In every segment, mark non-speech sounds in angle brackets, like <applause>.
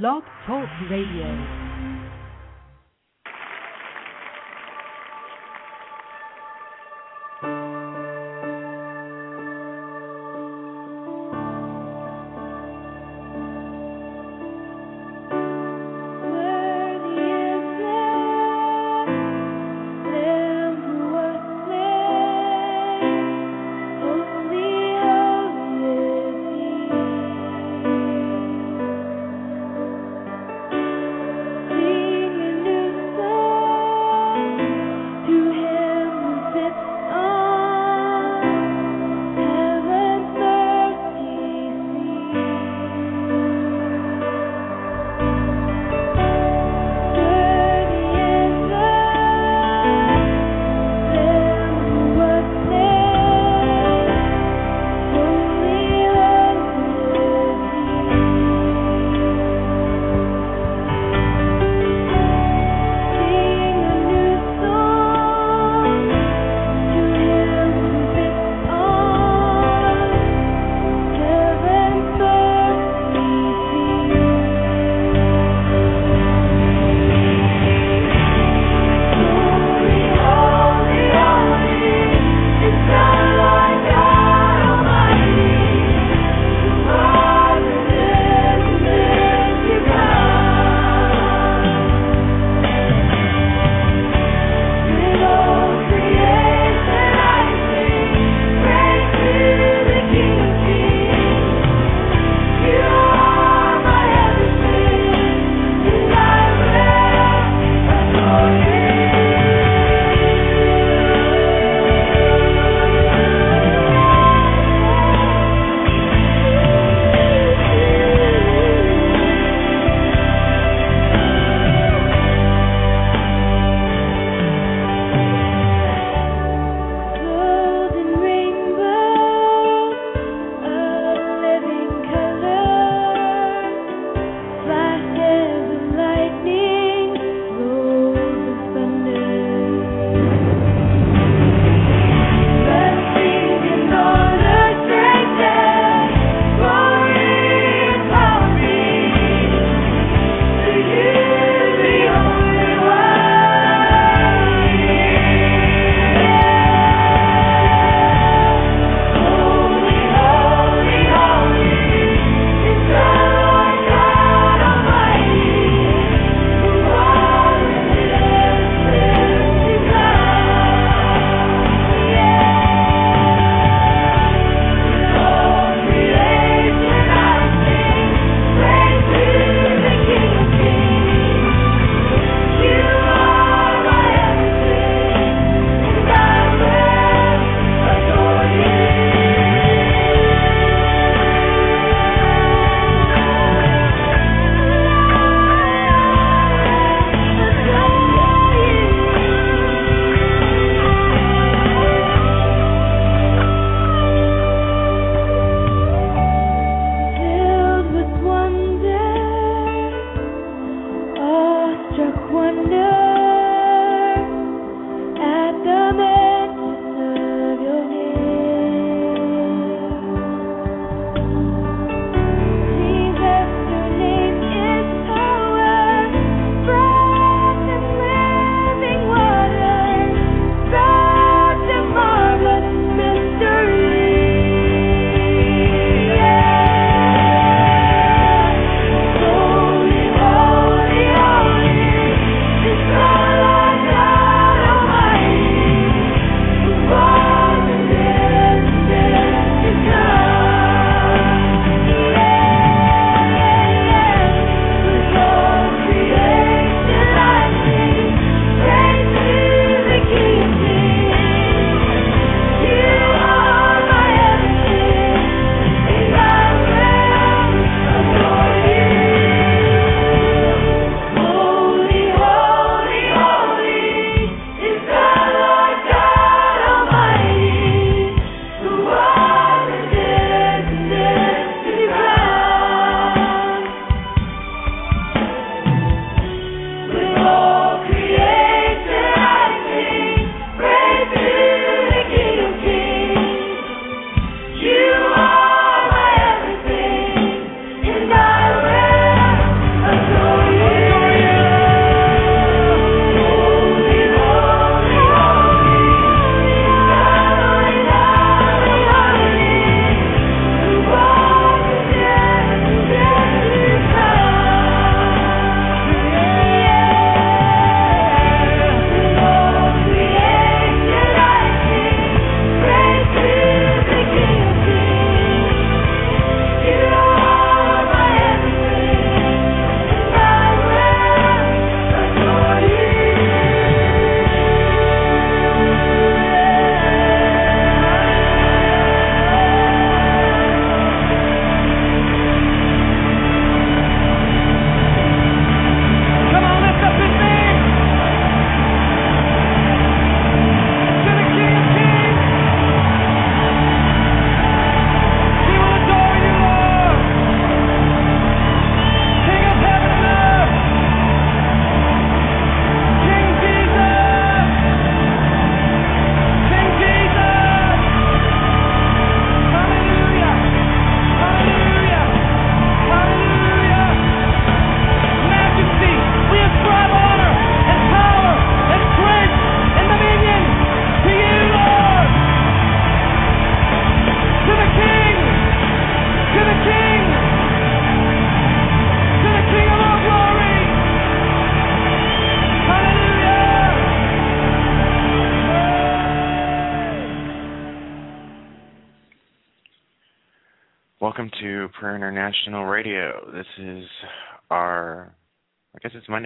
Blog Talk Radio.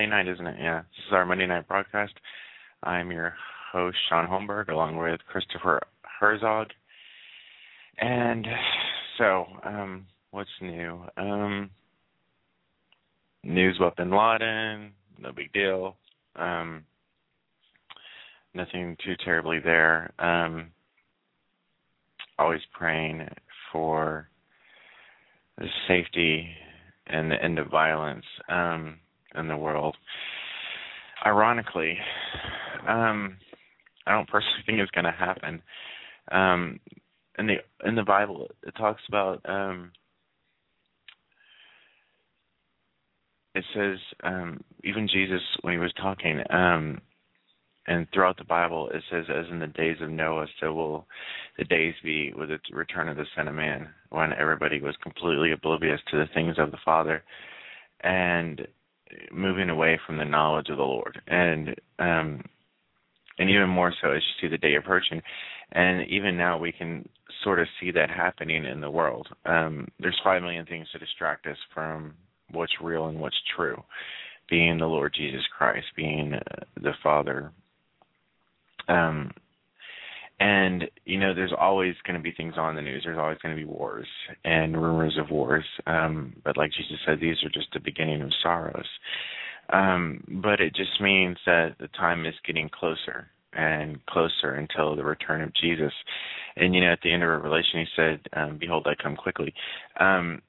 Monday night, isn't it? Yeah, this is our Monday night broadcast. I'm your host, Shaun Holmberg, along with Christopher Herzog. And so, um, what's new? Um, news about Bin Laden, no big deal. Um, nothing too terribly there. Um, always praying for the safety and the end of violence um, in the world. Ironically, um, I don't personally think it's going to happen. Um, in the in the Bible, it talks about um, it says um, even Jesus when he was talking um, and throughout the Bible it says as in the days of Noah so will the days be with the return of the Son of Man when everybody was completely oblivious to the things of the Father and moving away from the knowledge of the Lord. And um and even more so as you see the day approaching. And even now we can sort of see that happening in the world. Um there's five million things to distract us from what's real and what's true, being the Lord Jesus Christ, being uh, the Father. Um, and you know, there's always going to be things on the news. There's always going to be wars and rumors of wars. Um, but like Jesus said, these are just the beginning of sorrows. Um, but it just means that the time is getting closer and closer until the return of Jesus. And you know, at the end of Revelation, he said, um, "Behold, I come quickly." Um,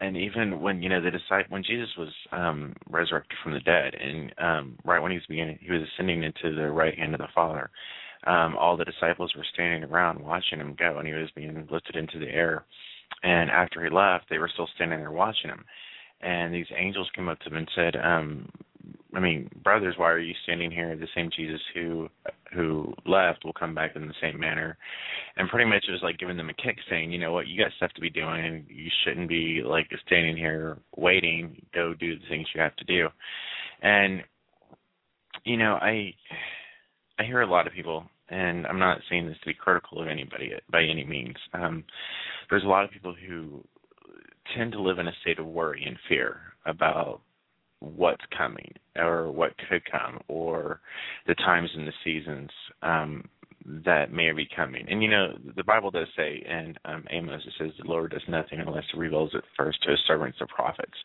and even when you know the disciple when Jesus was um resurrected from the dead and um right when he was beginning he was ascending into the right hand of the Father, um all the disciples were standing around watching him go and he was being lifted into the air. And after he left, they were still standing there watching him. And these angels came up to him and said, um, I mean, brothers, why are you standing here? The same Jesus who who left will come back in the same manner. And pretty much it was like giving them a kick saying, you know what, you got stuff to be doing. You shouldn't be like standing here waiting. Go do the things you have to do. And you know, I I hear a lot of people and I'm not saying this to be critical of anybody by any means. Um there's a lot of people who tend to live in a state of worry and fear about what's coming or what could come or the times and the seasons um, that may be coming. And you know, the Bible does say in um, Amos, it says the Lord does nothing unless he reveals it first to his servants, the prophets.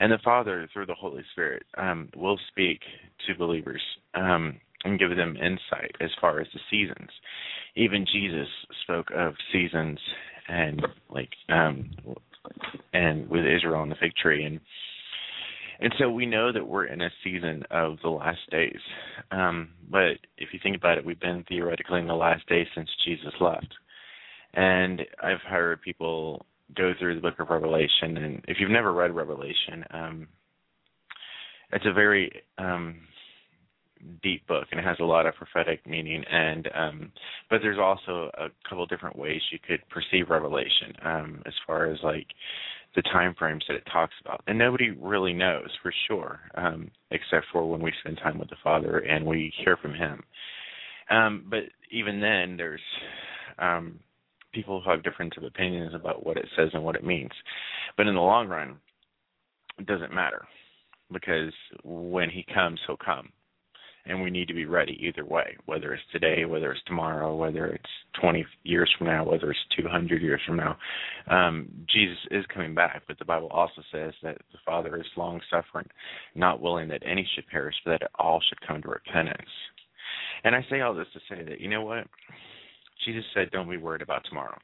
And the Father, through the Holy Spirit, um, will speak to believers um, and give them insight as far as the seasons. Even Jesus spoke of seasons and like um and with Israel and the fig tree and and so we know that we're in a season of the last days. Um, but if you think about it, we've been theoretically in the last days since Jesus left. And I've heard people go through the book of Revelation, and if you've never read Revelation, um, it's a very um, deep book, and it has a lot of prophetic meaning. And um, but there's also a couple different ways you could perceive Revelation, um, as far as like the time frames that it talks about. And nobody really knows for sure, um, except for when we spend time with the Father and we hear from Him. Um, but even then, there's um, people who have different opinions about what it says and what it means. But in the long run, it doesn't matter because when He comes, He'll come and we need to be ready either way, whether it's today, whether it's tomorrow, whether it's 20 years from now, whether it's 200 years from now. Um, Jesus is coming back, but the Bible also says that the Father is long suffering, not willing that any should perish, but that all should come to repentance. And I say all this to say that, you know what? Jesus said, Don't be worried about tomorrow.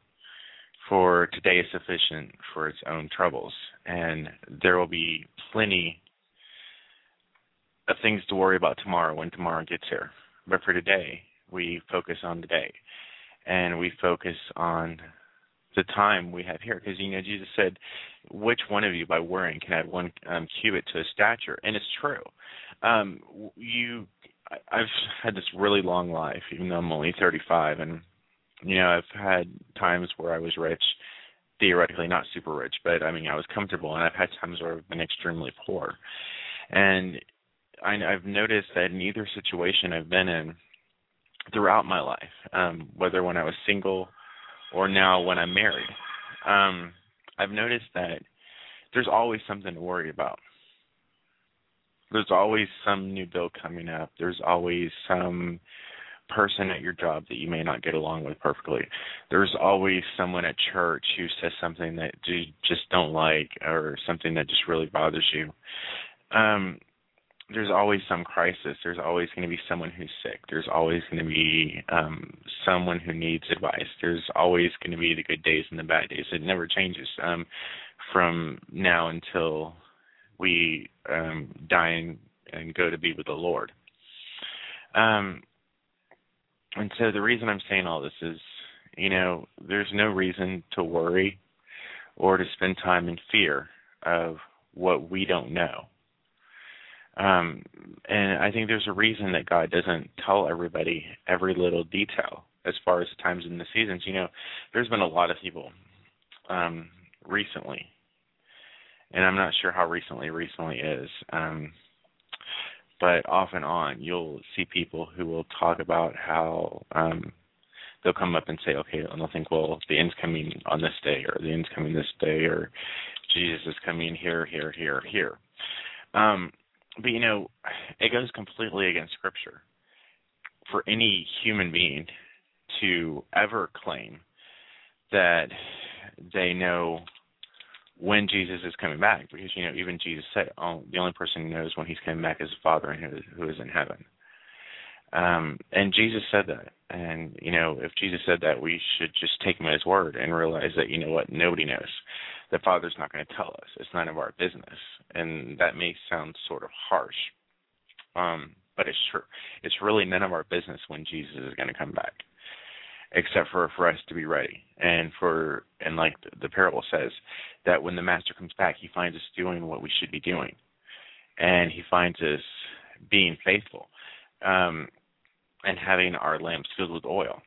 For today is sufficient for its own troubles, and there will be plenty of things to worry about tomorrow when tomorrow gets here. But for today, we focus on today, and we focus on the time we have here. Because you know, Jesus said, "Which one of you, by worrying, can add one um, cubit to his stature?" And it's true. Um, you, I've had this really long life, even though I'm only 35, and you know, I've had times where I was rich theoretically not super rich, but I mean I was comfortable and I've had times where I've been extremely poor. And I, I've noticed that in either situation I've been in throughout my life, um, whether when I was single or now when I'm married, um, I've noticed that there's always something to worry about. There's always some new bill coming up. There's always some person at your job that you may not get along with perfectly. There's always someone at church who says something that you just don't like or something that just really bothers you. Um there's always some crisis. There's always going to be someone who's sick. There's always going to be um someone who needs advice. There's always going to be the good days and the bad days. It never changes um from now until we um die and, and go to be with the Lord. Um and so the reason I'm saying all this is, you know, there's no reason to worry or to spend time in fear of what we don't know. Um, and I think there's a reason that God doesn't tell everybody every little detail as far as the times and the seasons. You know, there's been a lot of people um, recently, and I'm not sure how recently recently is. Um, but off and on you'll see people who will talk about how um they'll come up and say, okay, and they'll think, well, the end's coming on this day, or the end's coming this day, or Jesus is coming here, here, here, here. Um, but you know, it goes completely against Scripture for any human being to ever claim that they know when Jesus is coming back, because you know even Jesus said, "Oh, the only person who knows when He's coming back is the Father and who, who is in heaven." Um, and Jesus said that, and you know if Jesus said that, we should just take Him at His word and realize that you know what nobody knows. The Father's not going to tell us. It's none of our business, and that may sound sort of harsh, um, but it's true. It's really none of our business when Jesus is going to come back except for for us to be ready and for and like the parable says that when the master comes back he finds us doing what we should be doing and he finds us being faithful um and having our lamps filled with oil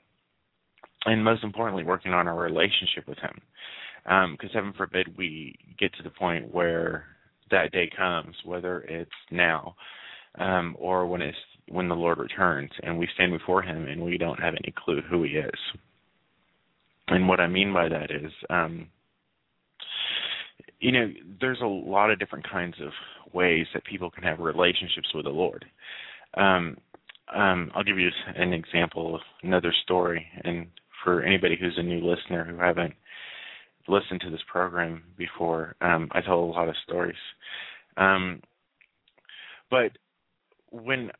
and most importantly working on our relationship with him because um, heaven forbid we get to the point where that day comes whether it's now um or when it's when the Lord returns and we stand before him and we don't have any clue who he is. And what I mean by that is um you know, there's a lot of different kinds of ways that people can have relationships with the Lord. Um um I'll give you an example of another story and for anybody who's a new listener who haven't listened to this program before, um I tell a lot of stories. Um but when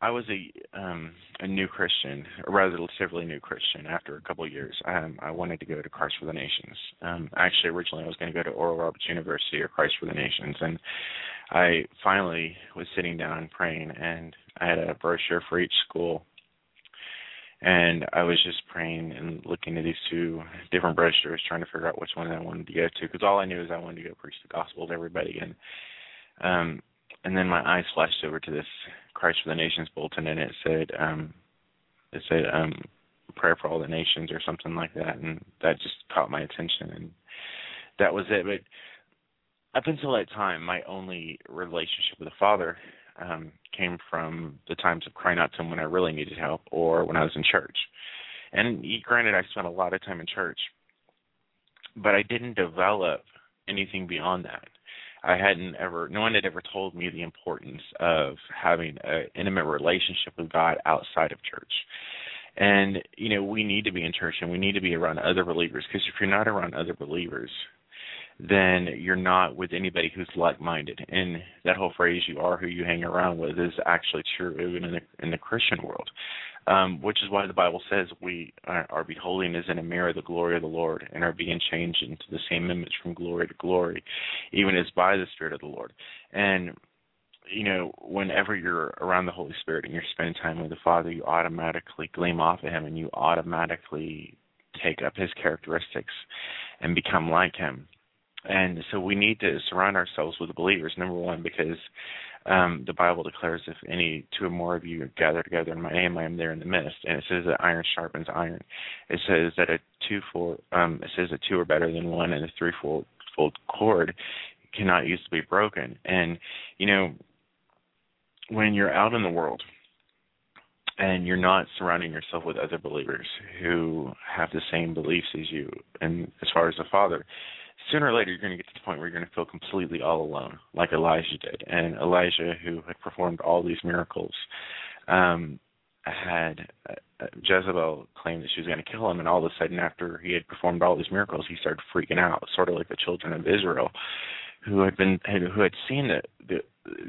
I was a um a new Christian, a relatively new Christian. After a couple of years, um, I wanted to go to Christ for the Nations. Um, actually, originally I was going to go to Oral Roberts University or Christ for the Nations, and I finally was sitting down and praying, and I had a brochure for each school, and I was just praying and looking at these two different brochures, trying to figure out which one I wanted to go to, because all I knew is I wanted to go preach the gospel to everybody, and um, and then my eyes flashed over to this Christ for the Nations bulletin, and it said um, it said um, prayer for all the nations or something like that, and that just caught my attention, and that was it. But up until that time, my only relationship with the Father um, came from the times of crying out to Him when I really needed help, or when I was in church. And granted, I spent a lot of time in church, but I didn't develop anything beyond that. I hadn't ever, no one had ever told me the importance of having an intimate relationship with God outside of church. And, you know, we need to be in church and we need to be around other believers because if you're not around other believers, then you're not with anybody who's like-minded. And that whole phrase "you are who you hang around with" is actually true even in the in the Christian world um, which is why the Bible says we are, are beholding as in a mirror the glory of the Lord and are being changed into the same image from glory to glory, even as by the Spirit of the Lord. And you know, whenever you're around the Holy Spirit and you're spending time with the Father, you automatically gleam off of Him and you automatically take up His characteristics and become like Him. And so we need to surround ourselves with believers, number one, because um, the Bible declares, if any two or more of you gather together in my name, I am there in the midst. And it says that iron sharpens iron. It says that a two four, um, it says that two are better than one, and a threefold fold cord cannot easily be broken. And you know, when you're out in the world and you're not surrounding yourself with other believers who have the same beliefs as you, and as far as the Father, sooner or later you're going to get to the point where you're going to feel completely all alone, like Elijah did. And Elijah, who had performed all these miracles, um, had uh, uh Jezebel claimed that she was going to kill him, and all of a sudden, after he had performed all these miracles, he started freaking out, sort of like the children of Israel, who had been who had seen the the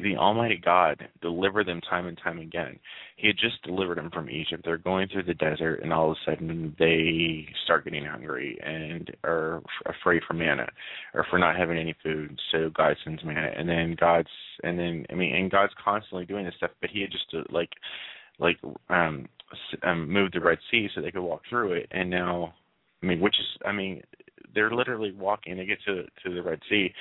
the Almighty God deliver them time and time again. He had just delivered them from Egypt. They're going through the desert, and all of a sudden they start getting hungry and are afraid for manna, or for not having any food. So God sends manna, and then God's and then I mean, and God's constantly doing this stuff. But He had just uh, like like um, um moved the Red Sea so they could walk through it, and now I mean, which is I mean, they're literally walking. They get to to the Red Sea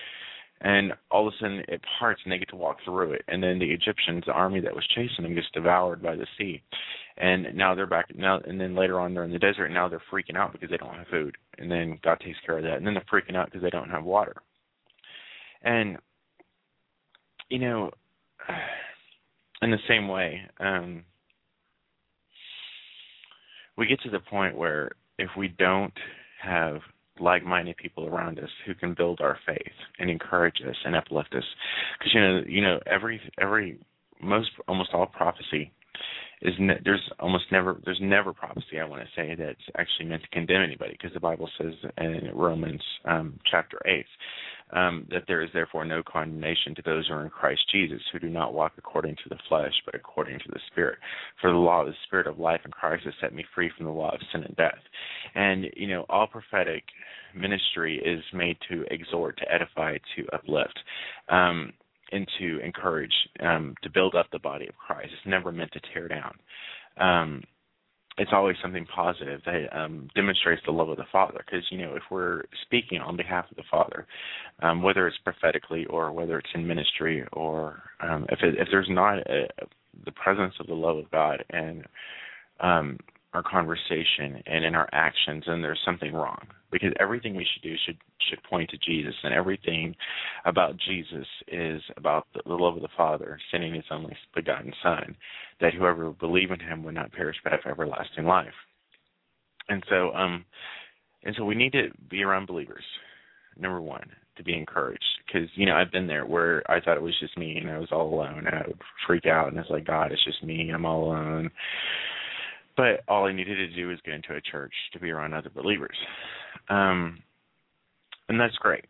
and all of a sudden it parts and they get to walk through it. And then the egyptians the army that was chasing them gets devoured by the sea. And now they're back now and then later on they're in the desert and now they're freaking out because they don't have food. And then god takes care of that. And then they're freaking out because they don't have water. And you know <sighs> in the same way um we get to the point where if we don't have like-minded people around us who can build our faith and encourage us and uplift us. Because you know, you know, every every most almost all prophecy is ne- there's almost never there's never prophecy I want to say that's actually meant to condemn anybody because the Bible says in Romans um, chapter eight um, that there is therefore no condemnation to those who are in Christ Jesus, who do not walk according to the flesh, but according to the Spirit. For the law of the Spirit of life in Christ has set me free from the law of sin and death. And, you know, all prophetic ministry is made to exhort, to edify, to uplift. Um, and to encourage, um, to build up the body of Christ. It's never meant to tear down. Um, it's always something positive that um, demonstrates the love of the Father. Because you know, if we're speaking on behalf of the Father, um, whether it's prophetically or whether it's in ministry, or um, if it, if there's not a, the presence of the love of God and um, our conversation and in our actions, then there's something wrong. Because everything we should do should should point to Jesus, and everything about Jesus is about the, the love of the Father, sending His only begotten Son, that whoever would believe in Him would not perish but have everlasting life. And so, um, and so we need to be around believers. Number one, to be encouraged, because you know I've been there where I thought it was just me and I was all alone, and I would freak out, and it's like God, it's just me, I'm all alone but all I needed to do was get into a church to be around other believers, um, and that's great.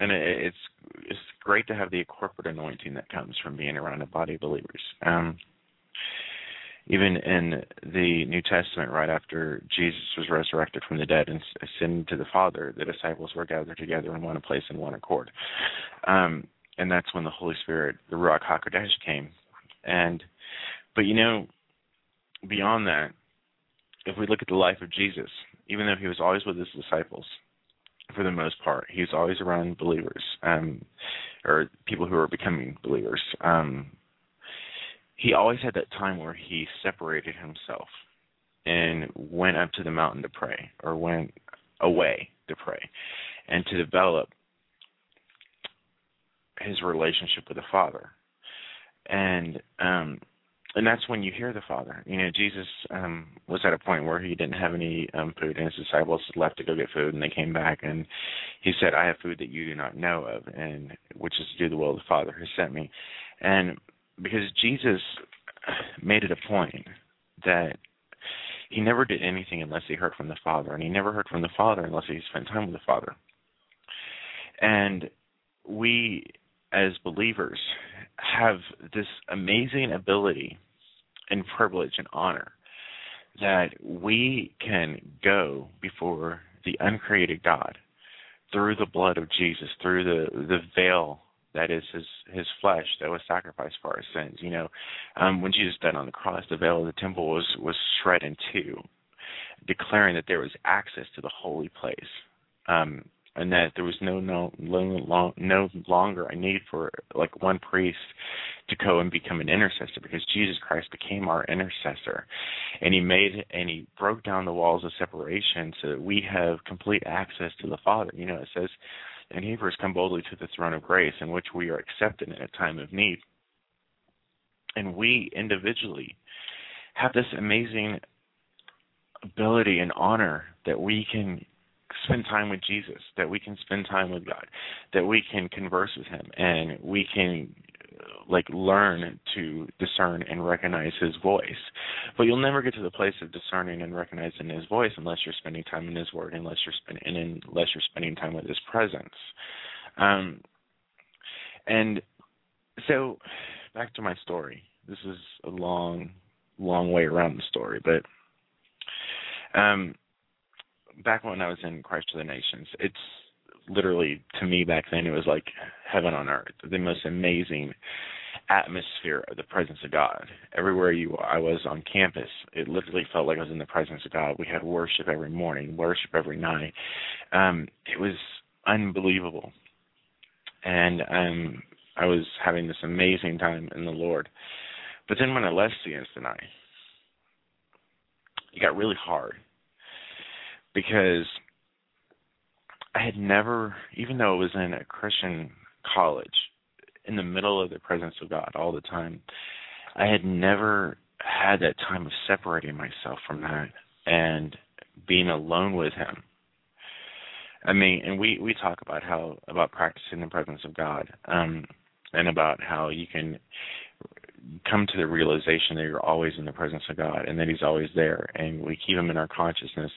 And it, it's it's great to have the corporate anointing that comes from being around a body of believers. Um, even in the New Testament, right after Jesus was resurrected from the dead and ascended to the Father, the disciples were gathered together in one place in one accord. Um, and that's when the Holy Spirit, the Ruach HaKodesh, came. And, but you know, beyond that, if we look at the life of Jesus, even though he was always with his disciples, for the most part, he was always around believers, um, or people who were becoming believers. Um, he always had that time where he separated himself and went up to the mountain to pray, or went away to pray, and to develop his relationship with the Father. And um, and that's when you hear the Father. You know, Jesus um was at a point where he didn't have any um food, and his disciples left to go get food, and they came back, and he said, "I have food that you do not know of, and which is to do the will of the Father who sent me." And because Jesus made it a point that he never did anything unless he heard from the Father, and he never heard from the Father unless he spent time with the Father. And we, as believers, have this amazing ability and privilege and honor that we can go before the uncreated God through the blood of Jesus, through the the veil that is his his flesh that was sacrificed for our sins. You know, um, when Jesus died on the cross, the veil of the temple was was shred in two, declaring that there was access to the holy place. Um, and that there was no no no, no longer a need for like one priest to go and become an intercessor because Jesus Christ became our intercessor and he made and he broke down the walls of separation so that we have complete access to the Father. You know, it says in Hebrews come boldly to the throne of grace in which we are accepted in a time of need. And we individually have this amazing ability and honor that we can spend time with Jesus, that we can spend time with God, that we can converse with Him, and we can like learn to discern and recognize His voice. But you'll never get to the place of discerning and recognizing His voice unless you're spending time in His Word, unless you're spending unless you're spending time with His presence. Um, and so, back to my story. This is a long, long way around the story, but um, back when I was in Christ for the Nations, it's literally to me back then it was like heaven on earth, the most amazing atmosphere of the presence of God. Everywhere you I was on campus, it literally felt like I was in the presence of God. We had worship every morning, worship every night. Um, it was unbelievable. And um I was having this amazing time in the Lord. But then when I left CFNI, it got really hard because I had never, even though it was in a Christian college, in the middle of the presence of God all the time, I had never had that time of separating myself from that and being alone with Him. I mean, and we we talk about how about practicing the presence of God, um, and about how you can come to the realization that you're always in the presence of God and that He's always there, and we keep Him in our consciousness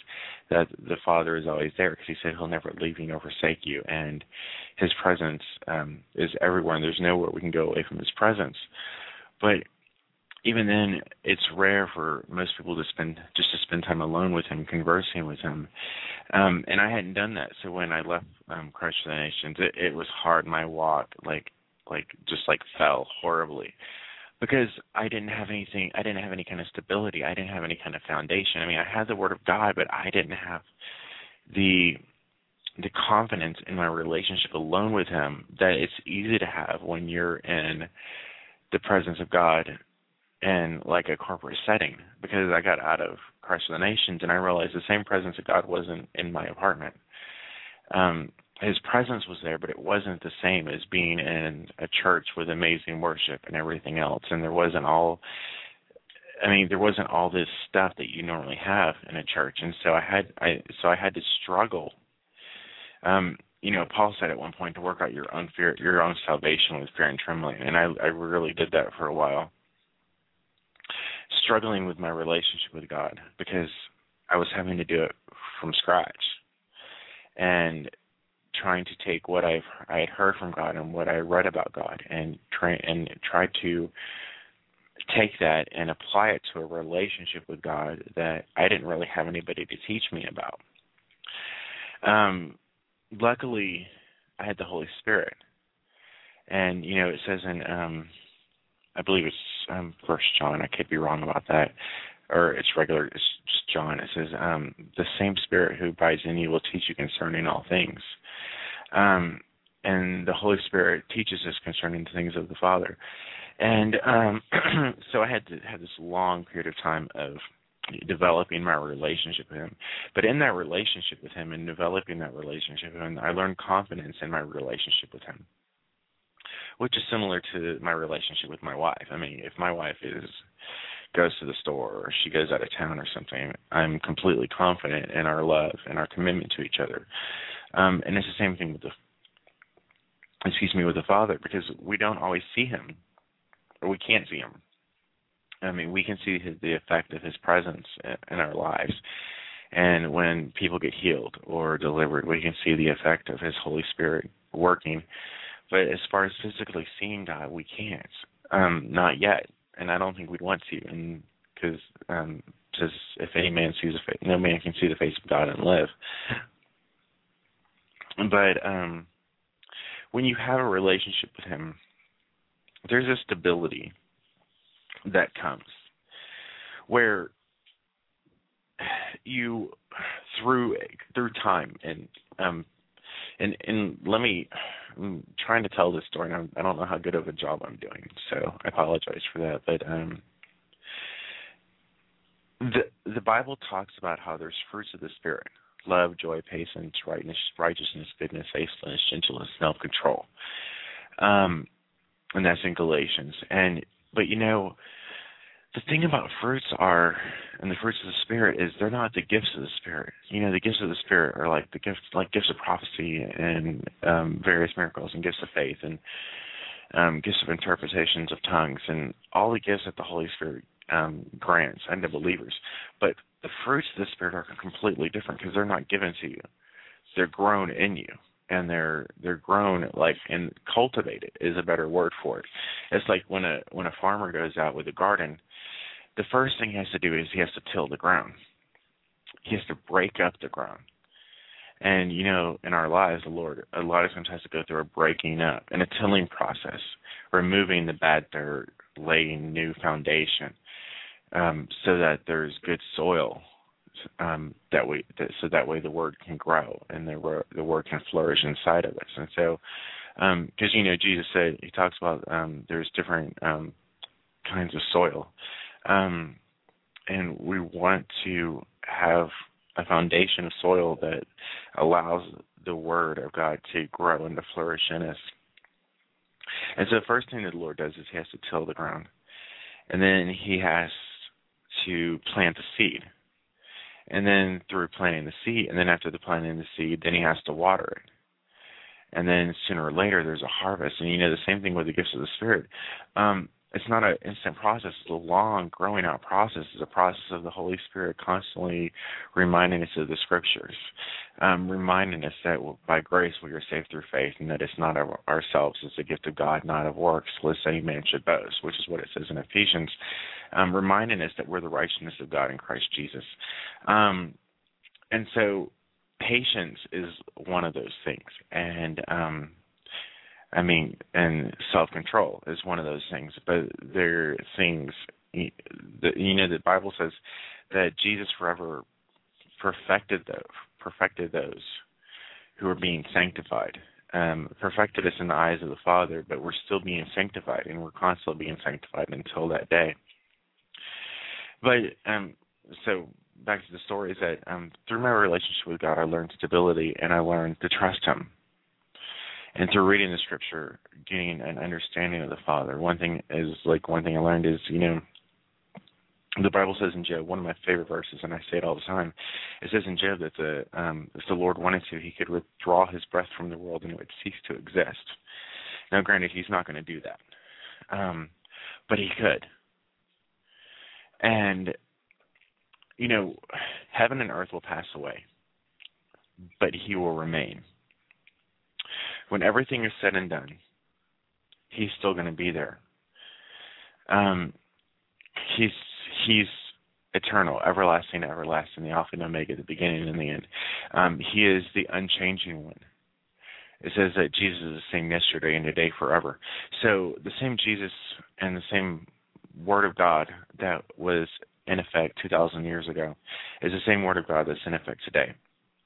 that the Father is always there because He said He'll never leave you nor forsake you, and His presence um, is everywhere, and there's nowhere we can go away from His presence. But even then, it's rare for most people to spend just to spend time alone with Him, conversing with Him, um, and I hadn't done that. So when I left um, Christ for the Nations, it, it was hard. My walk, like like just like fell horribly because I didn't have anything I didn't have any kind of stability. I didn't have any kind of foundation. I mean, I had the word of God, but I didn't have the the confidence in my relationship alone with him that it's easy to have when you're in the presence of God in like a corporate setting because I got out of Christ for the Nations and I realized the same presence of God wasn't in my apartment. Um his presence was there, but it wasn't the same as being in a church with amazing worship and everything else. And there wasn't all I mean, there wasn't all this stuff that you normally have in a church. And so I had I so I had to struggle. Um, you know, Paul said at one point to work out your own fear your own salvation with fear and trembling. And I I really did that for a while. Struggling with my relationship with God because I was having to do it from scratch. And trying to take what I've I had heard from God and what I read about God and try and try to take that and apply it to a relationship with God that I didn't really have anybody to teach me about. Um, luckily, I had the Holy Spirit, and you know it says in um, I believe it's um, First John. I could be wrong about that, or it's regular. It's John. It says um, the same Spirit who abides in you will teach you concerning all things. Um, and the Holy Spirit teaches us concerning the things of the Father. And um, <clears throat> so I had to have this long period of time of developing my relationship with him. But in that relationship with him and developing that relationship with him, I learned confidence in my relationship with him. Which is similar to my relationship with my wife. I mean, if my wife is goes to the store or she goes out of town or something, I'm completely confident in our love and our commitment to each other. Um, and it's the same thing with the excuse me with the Father because we don't always see him or we can't see him. I mean, we can see his, the effect of his presence in our lives. And when people get healed or delivered, we can see the effect of his Holy Spirit working. But as far as physically seeing God, we can't. Um, not yet. And I don't think we'd want to. And because um, if any man sees a face, no man can see the face of God and live. But um, when you have a relationship with him, there's a stability that comes where you through through time and um and and let me I'm trying to tell this story and I'm, I don't know how good of a job I'm doing so I apologize for that but um the the Bible talks about how there's fruits of the spirit love, joy, patience, righteousness, goodness, faithfulness, gentleness, self-control. Um, and that's in Galatians. And but you know, the thing about fruits are and the fruits of the spirit is they're not the gifts of the spirit you know the gifts of the spirit are like the gifts like gifts of prophecy and um various miracles and gifts of faith and um gifts of interpretations of tongues and all the gifts that the holy spirit um grants and the believers but the fruits of the spirit are completely different because they're not given to you they're grown in you and they're they're grown like and cultivated is a better word for it it's like when a when a farmer goes out with a garden the first thing he has to do is he has to till the ground. He has to break up the ground. And you know, in our lives, the Lord a lot of times has to go through a breaking up and a tilling process, removing the bad dirt, laying new foundation, um, so that there's good soil. Um, that way, that, so that way the word can grow and the the word can flourish inside of us. And so, because um, you know, Jesus said he talks about um, there's different um, kinds of soil, um, and we want to have a foundation of soil that allows the word of God to grow and to flourish in us. And so the first thing that the Lord does is he has to till the ground. And then he has to plant the seed. And then through planting the seed, and then after the planting the seed, then he has to water it. And then sooner or later there's a harvest. And you know the same thing with the gifts of the Spirit. Um, it's not an instant process. It's a long growing out process. It's a process of the Holy Spirit constantly reminding us of the Scriptures, um, reminding us that by grace we are saved through faith, and that it's not of ourselves; it's a gift of God, not of works, lest any man should boast, which is what it says in Ephesians, um, reminding us that we're the righteousness of God in Christ Jesus. Um, and so, patience is one of those things, and um, I mean, and self control is one of those things. But there are things that you know the Bible says that Jesus forever perfected those perfected those who are being sanctified. Um, perfected us in the eyes of the Father, but we're still being sanctified, and we're constantly being sanctified until that day. But um, so back to the story is that um, through my relationship with God, I learned stability, and I learned to trust Him and through reading the scripture, getting an understanding of the Father. One thing is like one thing I learned is you know the Bible says in Job, one of my favorite verses, and I say it all the time. It says in Job that the um, if the Lord wanted to, He could withdraw His breath from the world and it would cease to exist. Now, granted, He's not going to do that, um, but He could. And you know, heaven and earth will pass away, but He will remain when everything is said and done, he's still going to be there. Um, he's he's eternal, everlasting, everlasting, the Alpha and Omega, the beginning and the end. Um, he is the unchanging one. It says that Jesus is the same yesterday and today forever. So the same Jesus and the same Word of God that was in effect 2,000 years ago is the same Word of God that's in effect today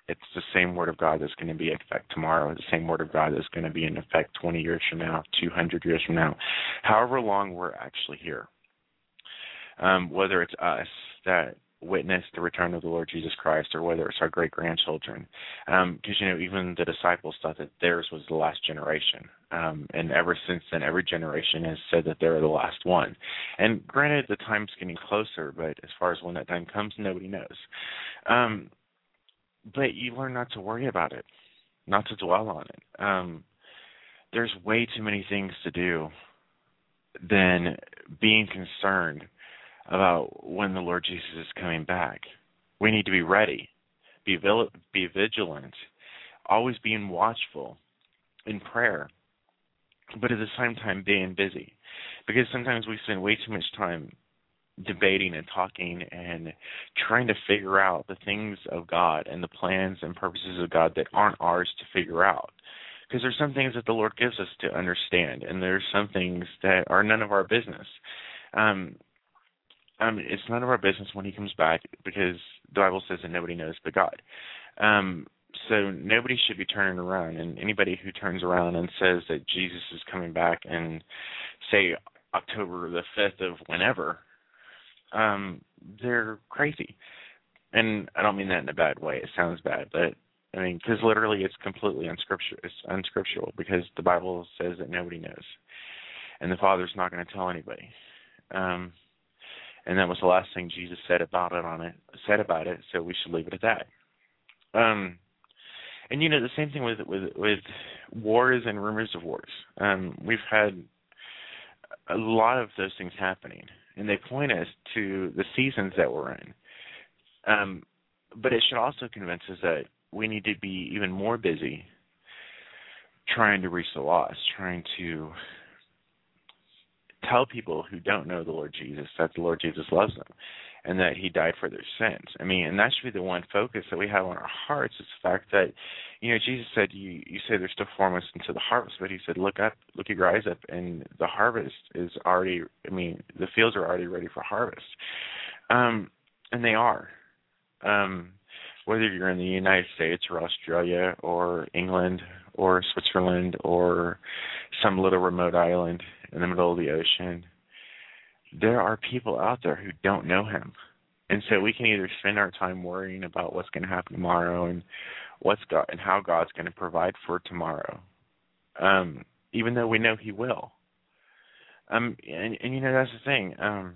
it's the same word of God that's going to be in effect tomorrow, the same word of God that's going to be in effect 20 years from now, 200 years from now, however long we're actually here. Um, whether it's us that witness the return of the Lord Jesus Christ, or whether it's our great grandchildren, because um, you know even the disciples thought that theirs was the last generation, um, and ever since then, every generation has said that they're the last one. And granted, the time's getting closer, but as far as when that time comes, nobody knows. Um, but you learn not to worry about it, not to dwell on it. Um, there's way too many things to do than being concerned about when the Lord Jesus is coming back. We need to be ready, be be vigilant, always being watchful in prayer, but at the same time being busy, because sometimes we spend way too much time debating and talking and trying to figure out the things of God and the plans and purposes of God that aren't ours to figure out. Because there's some things that the Lord gives us to understand, and there's some things that are none of our business. Um, um, it's none of our business when He comes back because the Bible says that nobody knows but God. Um, so nobody should be turning around, and anybody who turns around and says that Jesus is coming back and say October the fifth of whenever, um, they're crazy. And I don't mean that in a bad way. It sounds bad, but I mean, because literally it's completely unscriptural. It's unscriptural because the Bible says that nobody knows, and the Father's not going to tell anybody. Um, and that was the last thing Jesus said about it on it said about it. So we should leave it at that. Um, and you know the same thing with with with wars and rumors of wars. Um, we've had a lot of those things happening, and they point us to the seasons that we're in. Um, but it should also convince us that we need to be even more busy trying to reach the lost, trying to tell people who don't know the Lord Jesus that the Lord Jesus loves them and that he died for their sins. I mean, and that should be the one focus that we have on our hearts is the fact that, you know, Jesus said you you say there's still four months into the harvest, but he said, Look up, look your eyes up and the harvest is already I mean, the fields are already ready for harvest. Um and they are. Um whether you're in the United States or Australia or England or Switzerland or some little remote island in the middle of the ocean, there are people out there who don't know him. And so we can either spend our time worrying about what's going to happen tomorrow and what's God and how God's going to provide for tomorrow, um, even though we know He will. Um, and, and you know that's the thing. Um,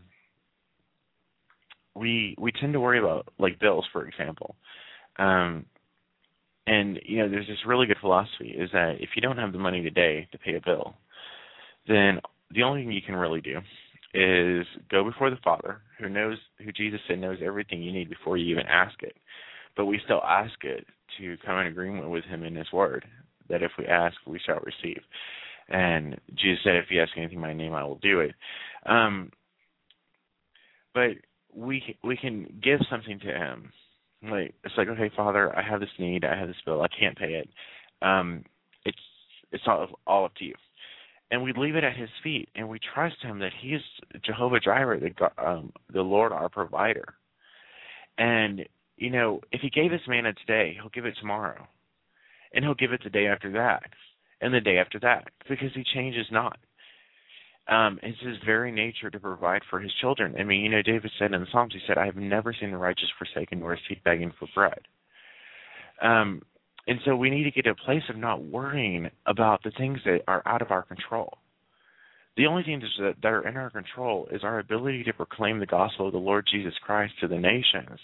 we we tend to worry about like bills, for example. Um, and you know, there's this really good philosophy is that if you don't have the money today to pay a bill, then the only thing you can really do is go before the Father, who knows, who Jesus said knows everything you need before you even ask it. But we still ask it to come in agreement with Him in His Word, that if we ask, we shall receive. And Jesus said, if you ask anything in my name, I will do it. Um, but we we can give something to Him. Like it's like, okay, Father, I have this need, I have this bill, I can't pay it. Um, it's it's all all up to you and we leave it at his feet and we trust him that he is Jehovah Jireh, the um, the Lord our provider. And you know, if he gave us manna today, he'll give it tomorrow, and he'll give it the day after that, and the day after that, because he changes not. Um, it's his very nature to provide for his children. I mean, you know, David said in the Psalms, he said, "I have never seen the righteous forsaken, nor his seed begging for bread." Um, and so we need to get to a place of not worrying about the things that are out of our control. The only things that, are in our control is our ability to proclaim the gospel of the Lord Jesus Christ to the nations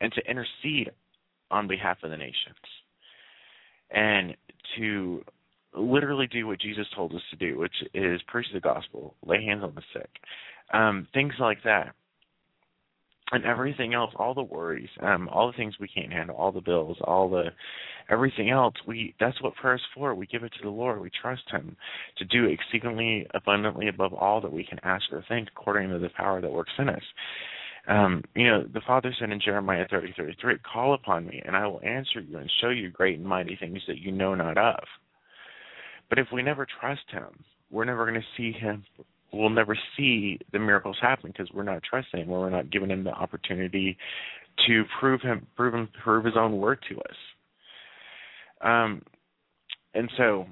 and to intercede on behalf of the nations and to literally do what Jesus told us to do, which is preach the gospel, lay hands on the sick, um, things like that and everything else, all the worries, um, all the things we can't handle, all the bills, all the everything else, we that's what prayer is for. We give it to the Lord. We trust Him to do exceedingly abundantly above all that we can ask or think, according to the power that works in us. Um, you know, the Father said in Jeremiah thirty thirty three, Call upon me, and I will answer you and show you great and mighty things that you know not of. But if we never trust Him, we're never going to see Him we'll never see the miracles happen because we're not trusting him, or we're not giving him the opportunity to prove him, prove him, prove his own word to us. Um, and so,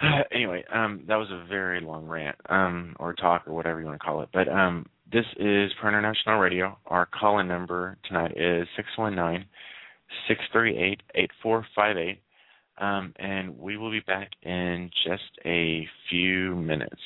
<sighs> anyway, um, that was a very long rant, um, or talk, or whatever you want to call it. But um, this is Prayer International Radio. Our call-in number tonight is six one nine six three eight eight four five eight. Um, and we will be back in just a few minutes.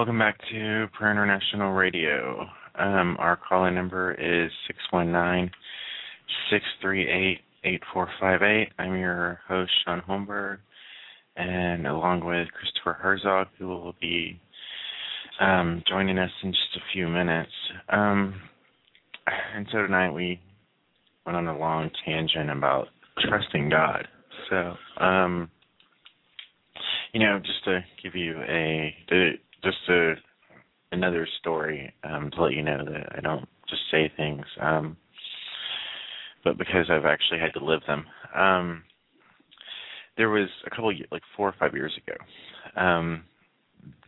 Welcome back to Prayer International Radio. Um, our call-in number is six one nine six three eight eight four five eight. I'm your host, Shaun Holmberg, and along with Christopher Herzog, who will be um, joining us in just a few minutes. Um, and so tonight we went on a long tangent about trusting God. So, um, you know, just to give you a just a another story um, to let you know that I don't just say things, um, but because I've actually had to live them. Um, there was a couple of, like four or five years ago. Um,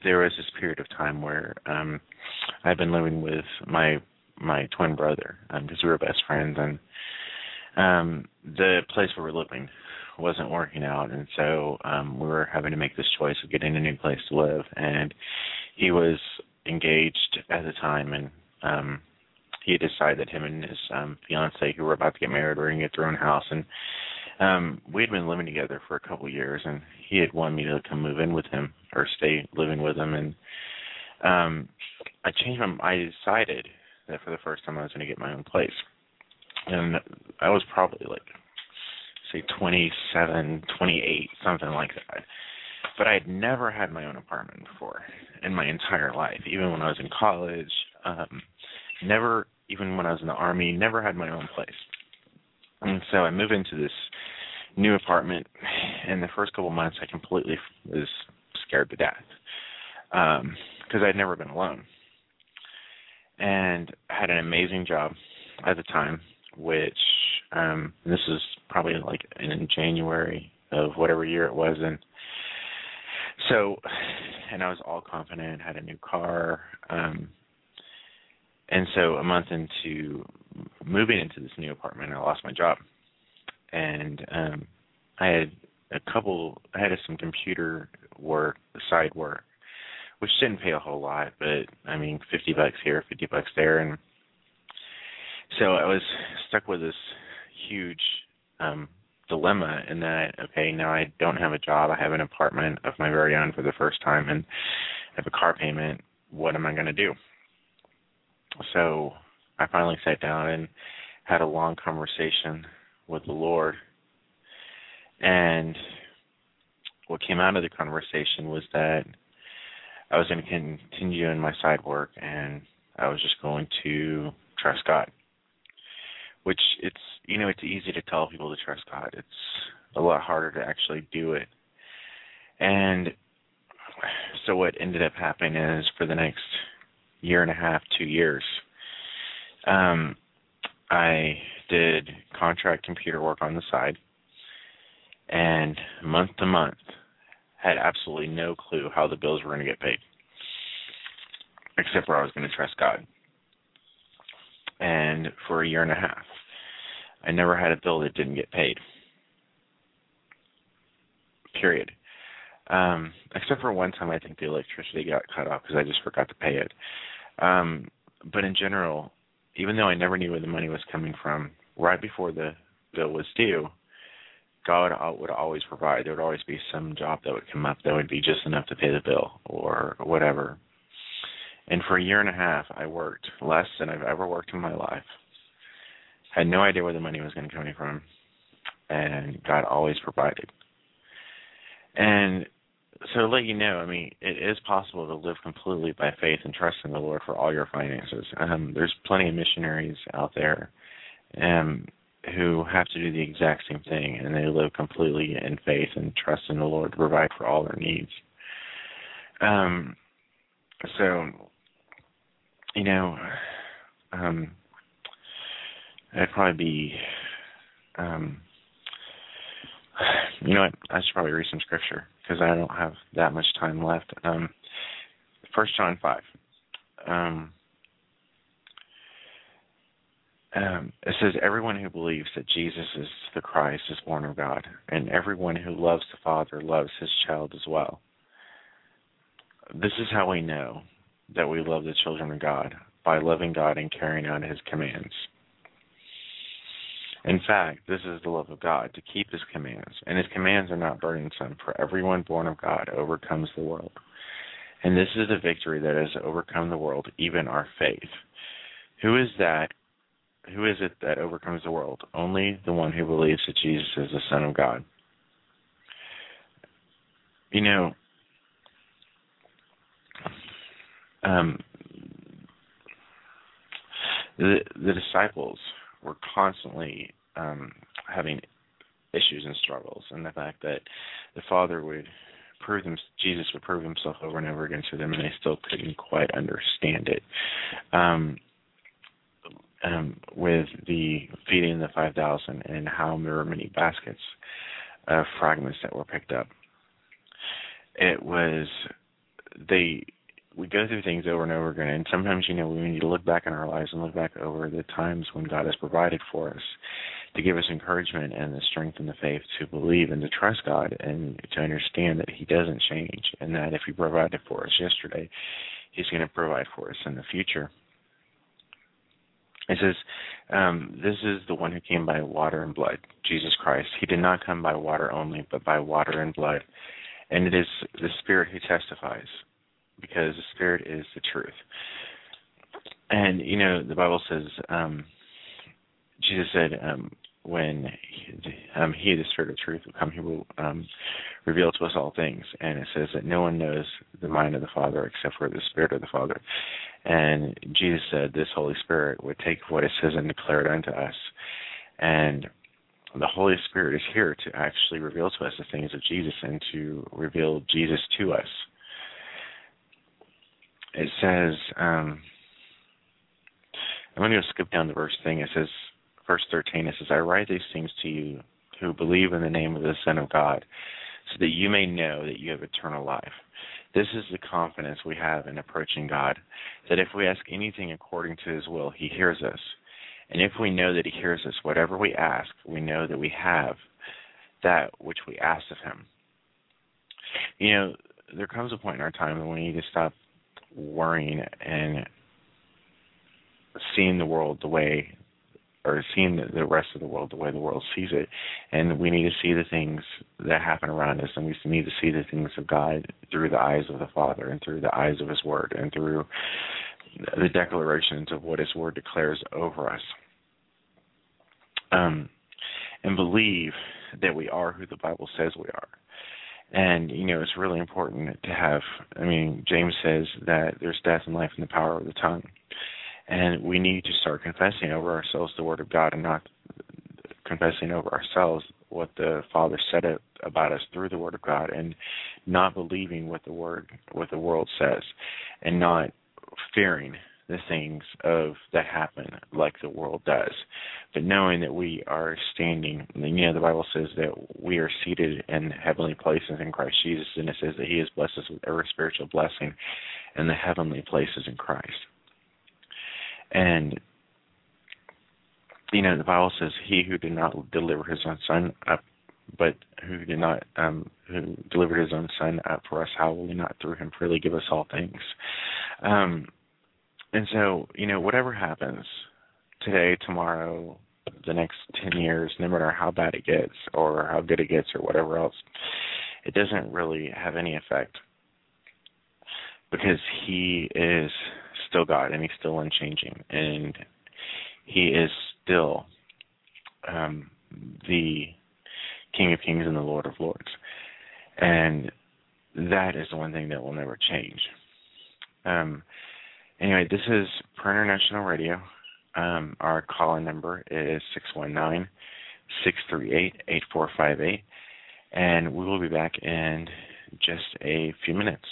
there was this period of time where um, I'd been living with my my twin brother because um, we were best friends, and um, the place where we're living wasn't working out, and so um, we were having to make this choice of getting a new place to live. And he was engaged at the time, and um, he decided that him and his um, fiance, who were about to get married, were going to get their own house. And um, we had been living together for a couple of years, and he had wanted me to come move in with him or stay living with him. And um, I changed my. I decided that for the first time I was going to get my own place, and I was probably like say 27, 28, something like that. But I had never had my own apartment before in my entire life, even when I was in college. Um, never, even when I was in the army, never had my own place. And so I moved into this new apartment. and the first couple months, I completely was scared to death because um, I'd never been alone. And had an amazing job at the time, which um, this is probably like in January of whatever year it was, and so, and I was all confident, had a new car, um, and so a month into moving into this new apartment, I lost my job, and um, I had a couple, I had some computer work, side work, which didn't pay a whole lot, but I mean, fifty bucks here, fifty bucks there, and so I was stuck with this huge um dilemma in that okay now I don't have a job. I have an apartment of my very own for the first time and I have a car payment. What am I going to do? So I finally sat down and had a long conversation with the Lord. And what came out of the conversation was that I was going to continue in my side work and I was just going to trust God which it's you know it's easy to tell people to trust God. It's a lot harder to actually do it. And so what ended up happening is for the next year and a half, two years, um, I did contract computer work on the side, and month to month had absolutely no clue how the bills were going to get paid, except for I was going to trust God. And for a year and a half, I never had a bill that didn't get paid. Period. Um, except for one time, I think the electricity got cut off because I just forgot to pay it. Um, but in general, even though I never knew where the money was coming from, right before the bill was due, God would always provide. There would always be some job that would come up that would be just enough to pay the bill or whatever. And for a year and a half, I worked less than I've ever worked in my life had no idea where the money was going to come from, and God always provided. And so to let you know, I mean, it is possible to live completely by faith and trust in the Lord for all your finances. Um, there's plenty of missionaries out there um, who have to do the exact same thing, and they live completely in faith and trust in the Lord to provide for all their needs. Um, so, you know, um, It'd probably be, um, <sighs> you know what? I should probably read some scripture because I don't have that much time left. Um, First John five. Um, um, it says, Everyone who believes that Jesus is the Christ is born of God, and everyone who loves the Father loves his child as well. This is how we know that we love the children of God by loving God and carrying out his commands. In fact, this is the love of God, to keep his commands, and his commands are not burdensome, for everyone born of God overcomes the world. And this is the victory that has overcome the world, even our faith. Who is that? Who is it that overcomes the world? Only the one who believes that Jesus is the Son of God. You know, um, the the disciples were constantly um, having issues and struggles, and the fact that the Father would prove them, Jesus would prove himself over and over again to them, and they still couldn't quite understand it. Um, um, with the feeding the 5,000 and how there were many baskets of fragments that were picked up. It was, they, go through things over and over again, and sometimes, you know, we need to look back in our lives and look back over the times when God has provided for us to give us encouragement and the strength and the faith to believe and to trust God and to understand that He doesn't change and that if He provided for us yesterday, He's going to provide for us in the future. It says, um, This is the one who came by water and blood, Jesus Christ. He did not come by water only, but by water and blood. And it is the Spirit who testifies, because the Spirit is the truth. And, you know, the Bible says, um, Jesus said, um, when he, um, he, the Spirit of Truth, will come, he will um, reveal to us all things. And it says that no one knows the mind of the Father except for the Spirit of the Father. And Jesus said this Holy Spirit would take what it says and declare it unto us. And the Holy Spirit is here to actually reveal to us the things of Jesus and to reveal Jesus to us. It says, um, I'm going to skip down the verse thing. It says, verse 13, it says, I write these things to you who believe in the name of the Son of God, so that you may know that you have eternal life. This is the confidence we have in approaching God, that if we ask anything according to his will, he hears us. And if we know that he hears us, whatever we ask, we know that we have that which we asked of him. You know, there comes a point in our time when we need to stop worrying and seeing the world the way or seeing the, rest of the world the way the world sees it. And we need to see the things that happen around us, and we need to see the things of God through the eyes of the Father and through the eyes of His Word and through the declarations of what His Word declares over us. Um, and believe that we are who the Bible says we are. And, you know, it's really important to have, I mean, James says that there's death and life in the power of the tongue. And we need to start confessing over ourselves the word of God and not confessing over ourselves what the Father said about us through the word of God and not believing what the word what the world says and not fearing the things of that happen like the world does but knowing that we are standing you know the bible says that we are seated in heavenly places in christ jesus and it says that he has blessed us with every spiritual blessing in the heavenly places in christ and you know, the Bible says, "He who did not deliver his own son up, but who did not, um, who delivered his own son up for us, how will he not through him freely give us all things?" Um, and so, you know, whatever happens today, tomorrow, the next ten years, no matter how bad it gets or how good it gets or whatever else, it doesn't really have any effect because He is still God and he's still unchanging and he is still um, the King of Kings and the Lord of Lords. And that is the one thing that will never change. Um, anyway, this is Prayer International Radio. Um, our call in number is 619 638 8458. And we will be back in just a few minutes.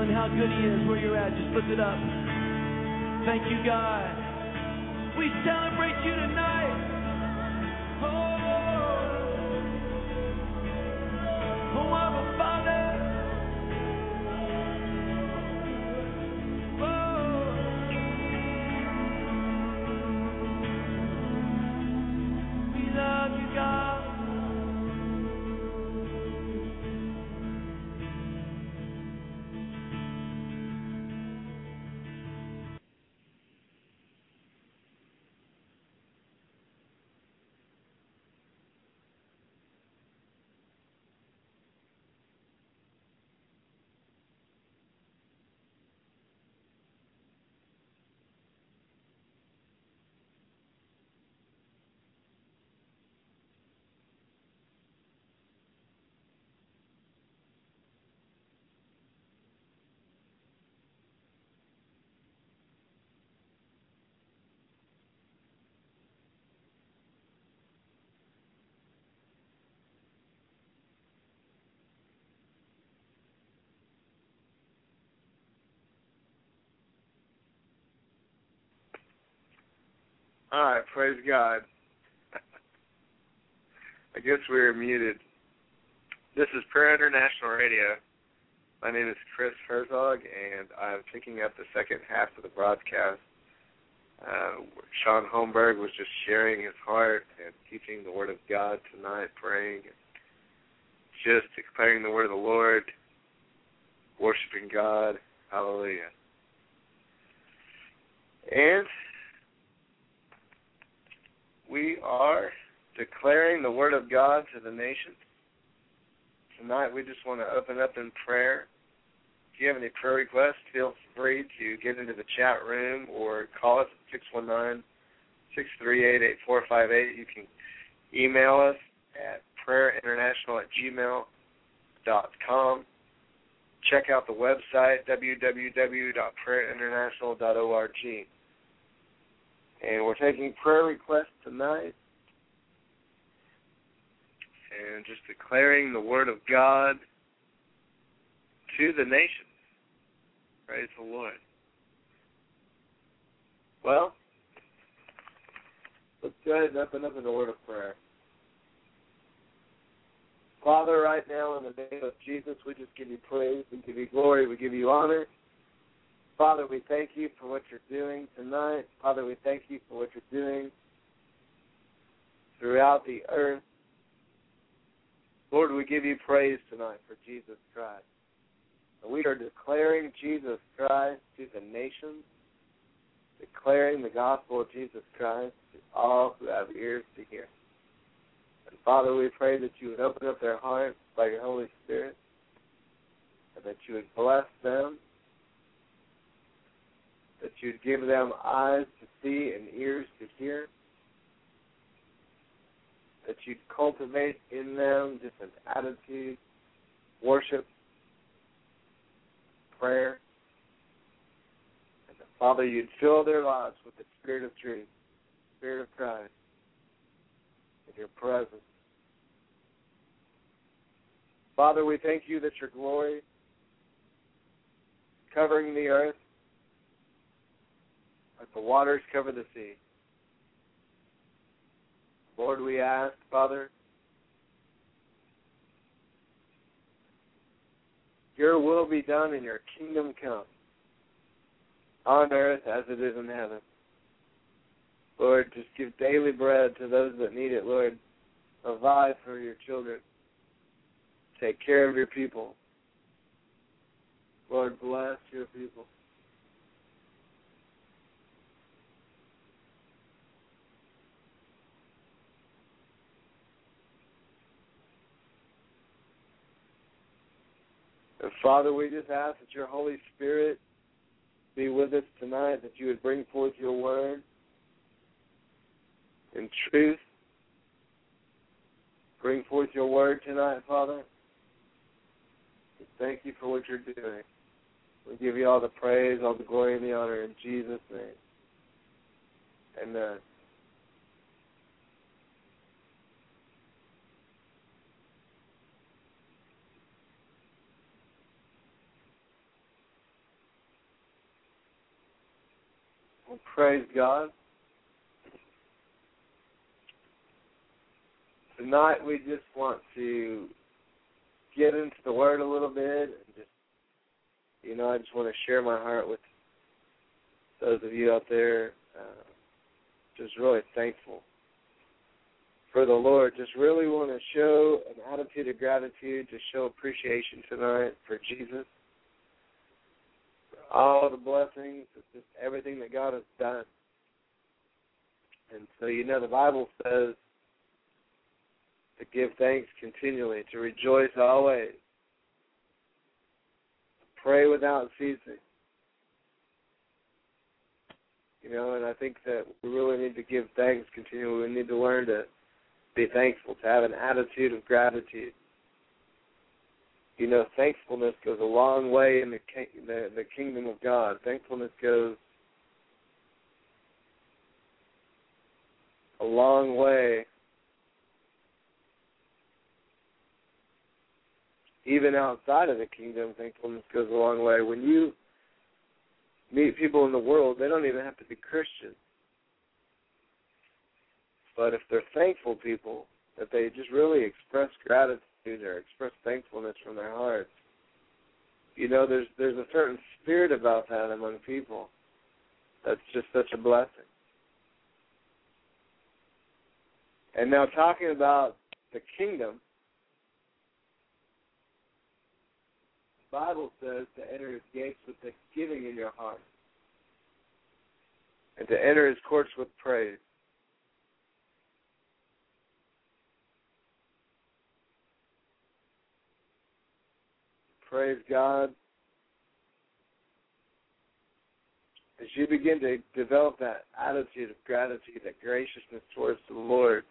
telling how good He is where you're at. Just lift it up. All right, praise God. <laughs> I guess we are muted. This is Prayer International Radio. My name is Chris Herzog, and I'm picking up the second half of the broadcast. Uh, Shaun Holmberg was just sharing his heart and teaching the Word of God tonight, praying, just declaring the Word of the Lord, worshiping God. Hallelujah. And we are declaring the Word of God to the nations tonight we just want to open up in prayer. If you have any prayer requests, feel free to get into the chat room or call us at 619 638 8458. You can email us at prayerinternational at gmail.com. Check out the website, www.prayerinternational.org. And we're taking prayer requests tonight and just declaring the word of God to the nations. Praise the Lord. Well, let's go ahead and open up in the word of prayer. Father, right now in the name of Jesus, we just give you praise, we give you glory, we give you honor. Father, we thank you for what you're doing tonight. Father, we thank you for what you're doing throughout the earth. Lord, we give you praise tonight for Jesus Christ. We are declaring Jesus Christ to the nations, declaring the gospel of Jesus Christ to all who have ears to hear. And Father, we pray that you would open up their hearts by your Holy Spirit, and that you would bless them, that you'd give them eyes to see and ears to hear that you'd cultivate in them just an attitude, worship, prayer. And that, Father, you'd fill their lives with the Spirit of truth, Spirit of Christ, and your presence. Father, we thank you that your glory covering the earth like the waters cover the sea. Lord, we ask, Father, your will be done and your kingdom come on earth as it is in heaven. Lord, just give daily bread to those that need it, Lord. Provide for your children. Take care of your people. Lord, bless your people. And Father, we just ask that your Holy Spirit be with us tonight, that you would bring forth your word in truth. Bring forth your word tonight, Father. Thank you for what you're doing. We give you all the praise, all the glory, and the honor in Jesus' name. Amen. Well, praise God. Tonight we just want to get into the Word a little bit and just, you know, I just want to share my heart with those of you out there. Uh, just really thankful for the Lord. Just really want to show an attitude of gratitude, to show appreciation tonight for Jesus all the blessings, just everything that God has done. And so, you know, the Bible says to give thanks continually, to rejoice always, to pray without ceasing. You know, and I think that we really need to give thanks continually. We need to learn to be thankful, to have an attitude of gratitude you know, thankfulness goes a long way in the the, the kingdom of God. Thankfulness goes a long way, even outside of the kingdom. Thankfulness goes a long way. When you meet people in the world, they don't even have to be Christians. but if they're thankful people, that they just really express gratitude or express thankfulness from their hearts, You know, there's there's a certain spirit about that among people. That's just such a blessing. And now talking about the kingdom, the Bible says to enter his gates with thanksgiving in your heart. And to enter his courts with praise. Praise God. As you begin to develop that attitude of gratitude, that graciousness towards the Lord,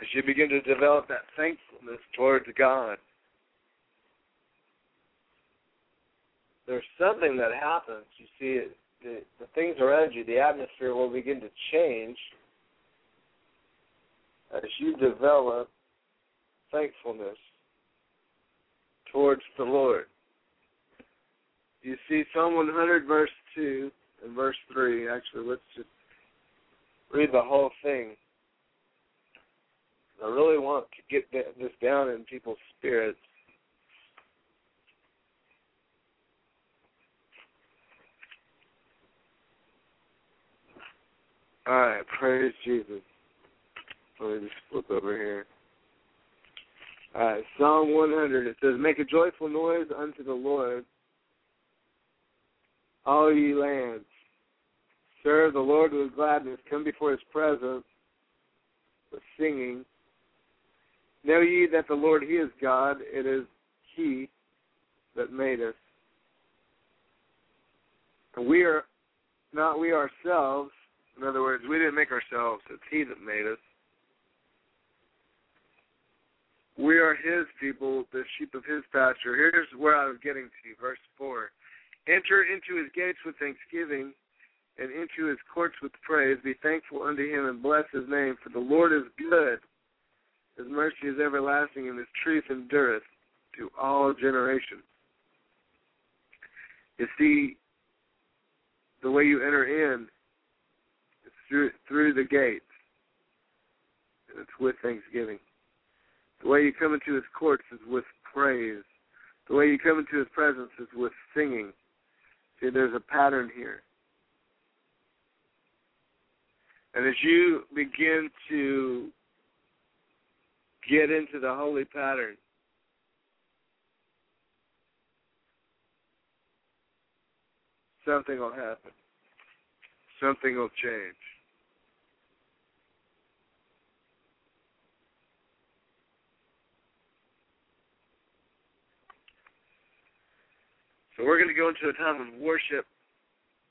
as you begin to develop that thankfulness towards God, there's something that happens. You see, the, the things around you, the atmosphere will begin to change as you develop thankfulness towards the Lord. You see Psalm 100, verse 2 and verse 3. Actually, let's just read the whole thing. I really want to get this down in people's spirits. All right, praise Jesus. Let me just flip over here. Psalm 100. It says, "Make a joyful noise unto the Lord, all ye lands. Serve the Lord with gladness. Come before His presence with singing. Know ye that the Lord He is God. It is He that made us, and we are not we ourselves. In other words, we didn't make ourselves. It's He that made us." We are his people, the sheep of his pasture. Here's where I was getting to, verse 4. Enter into his gates with thanksgiving and into his courts with praise. Be thankful unto him and bless his name, for the Lord is good. His mercy is everlasting, and his truth endureth to all generations. You see, the way you enter in is through, through the gates, and it's with thanksgiving. The way you come into his courts is with praise. The way you come into his presence is with singing. See, there's a pattern here. And as you begin to get into the holy pattern, something will happen. Something will change. So we're going to go into a time of worship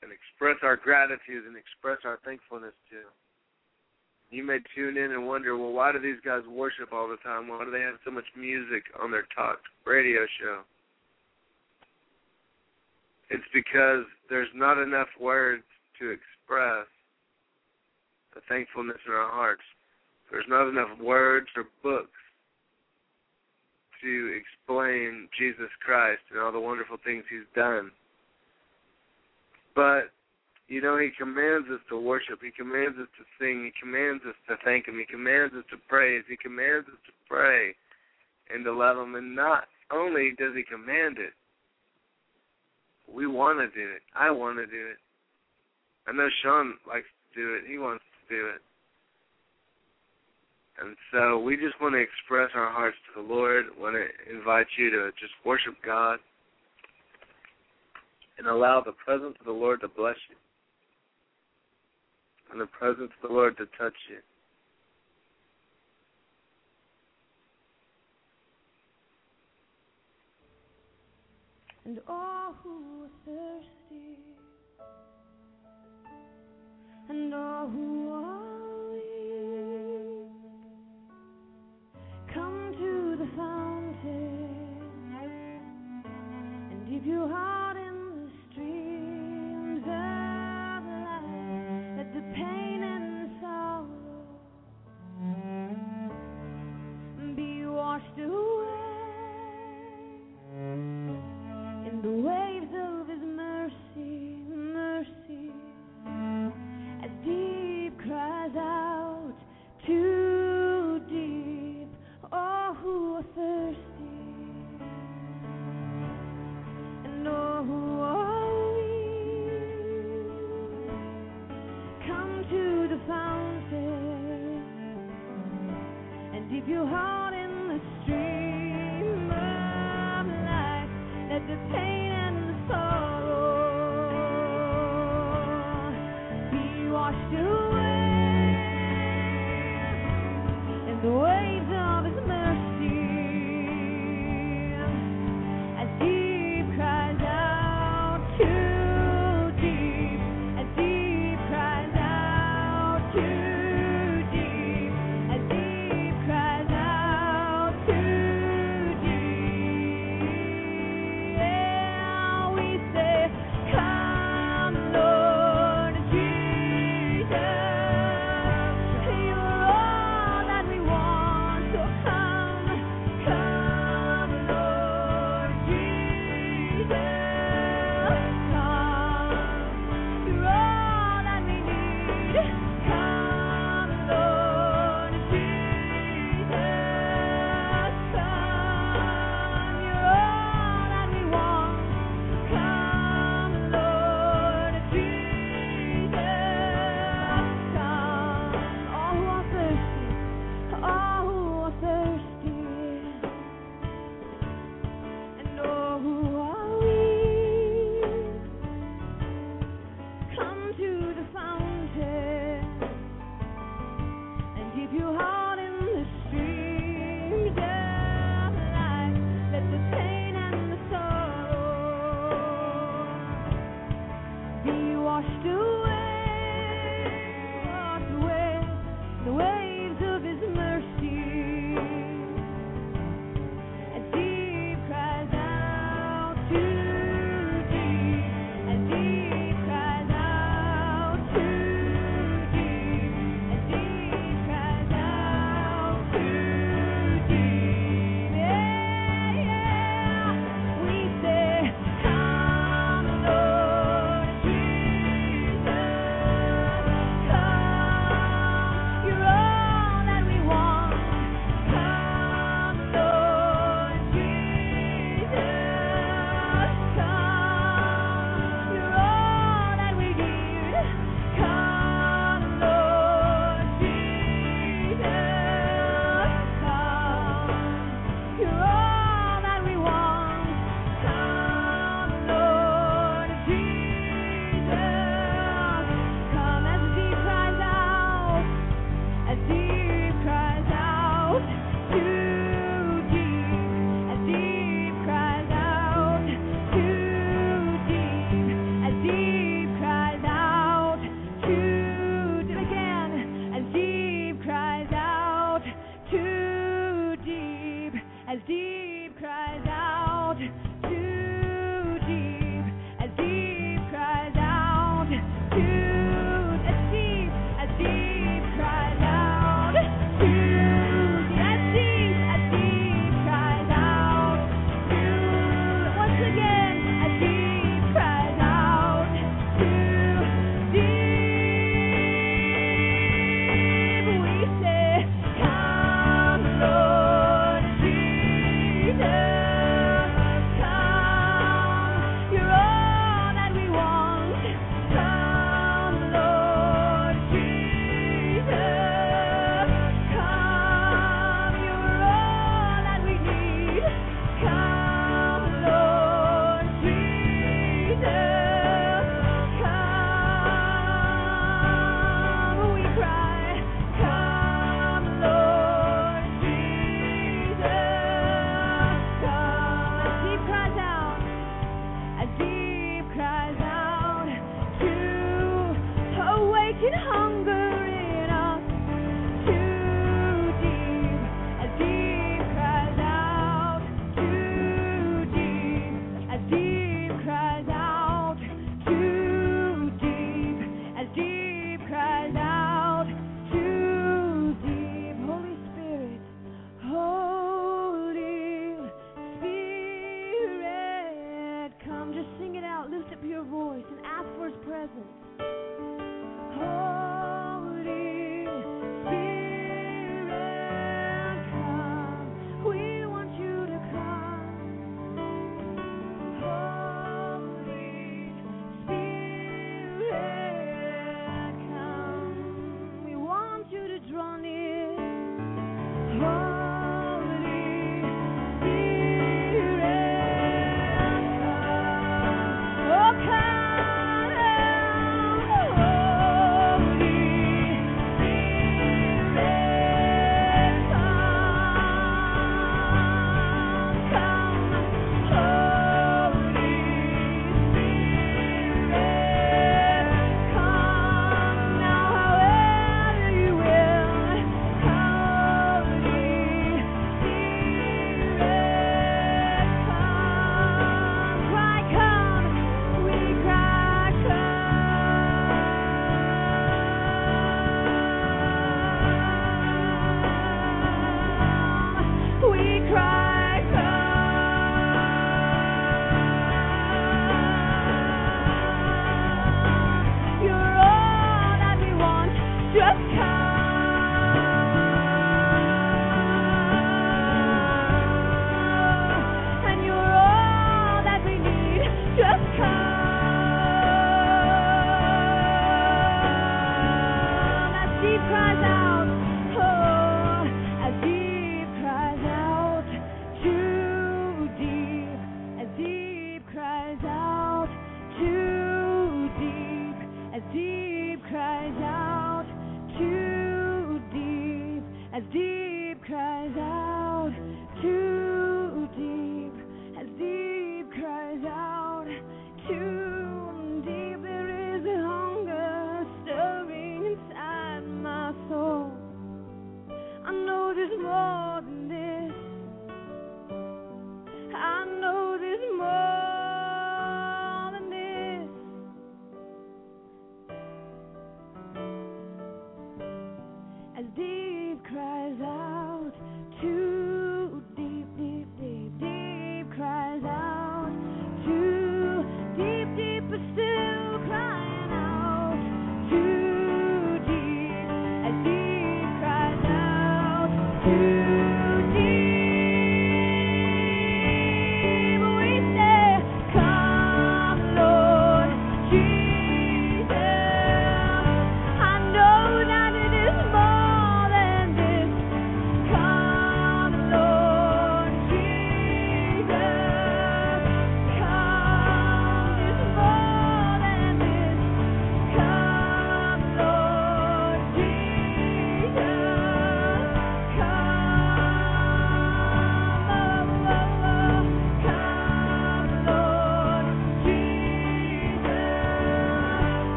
and express our gratitude and express our thankfulness to. You may tune in and wonder, well, why do these guys worship all the time? Why do they have so much music on their talk radio show? It's because there's not enough words to express the thankfulness in our hearts. There's not enough words or books to explain Jesus Christ and all the wonderful things he's done. But, you know, he commands us to worship. He commands us to sing. He commands us to thank him. He commands us to praise. He commands us to pray and to love him. And not only does he command it, we want to do it. I want to do it. I know Shaun likes to do it. He wants to do it. And so we just want to express our hearts to the Lord, want to invite you to just worship God and allow the presence of the Lord to bless you and the presence of the Lord to touch you. And all who are thirsty, and all who are Keep be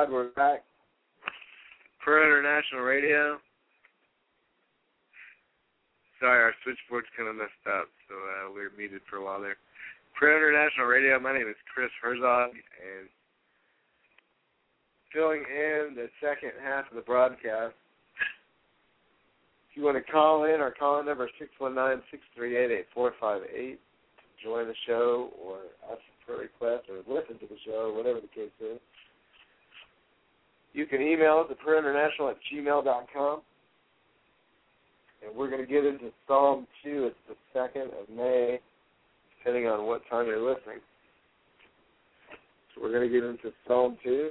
God, we're back. Prayer International Radio. Sorry, our switchboard's kind of messed up, so uh, we were muted for a while there. Prayer International Radio. My name is Chris Herzog, and filling in the second half of the broadcast. If you want to call in, our call in number is six one nine six three eight eight four five eight to join the show or ask for a request or listen to the show, whatever the case is. You can email us at prayerinternational at gmail.com. And we're going to get into Psalm 2. It's the 2nd of May, depending on what time you're listening. So we're going to get into Psalm 2.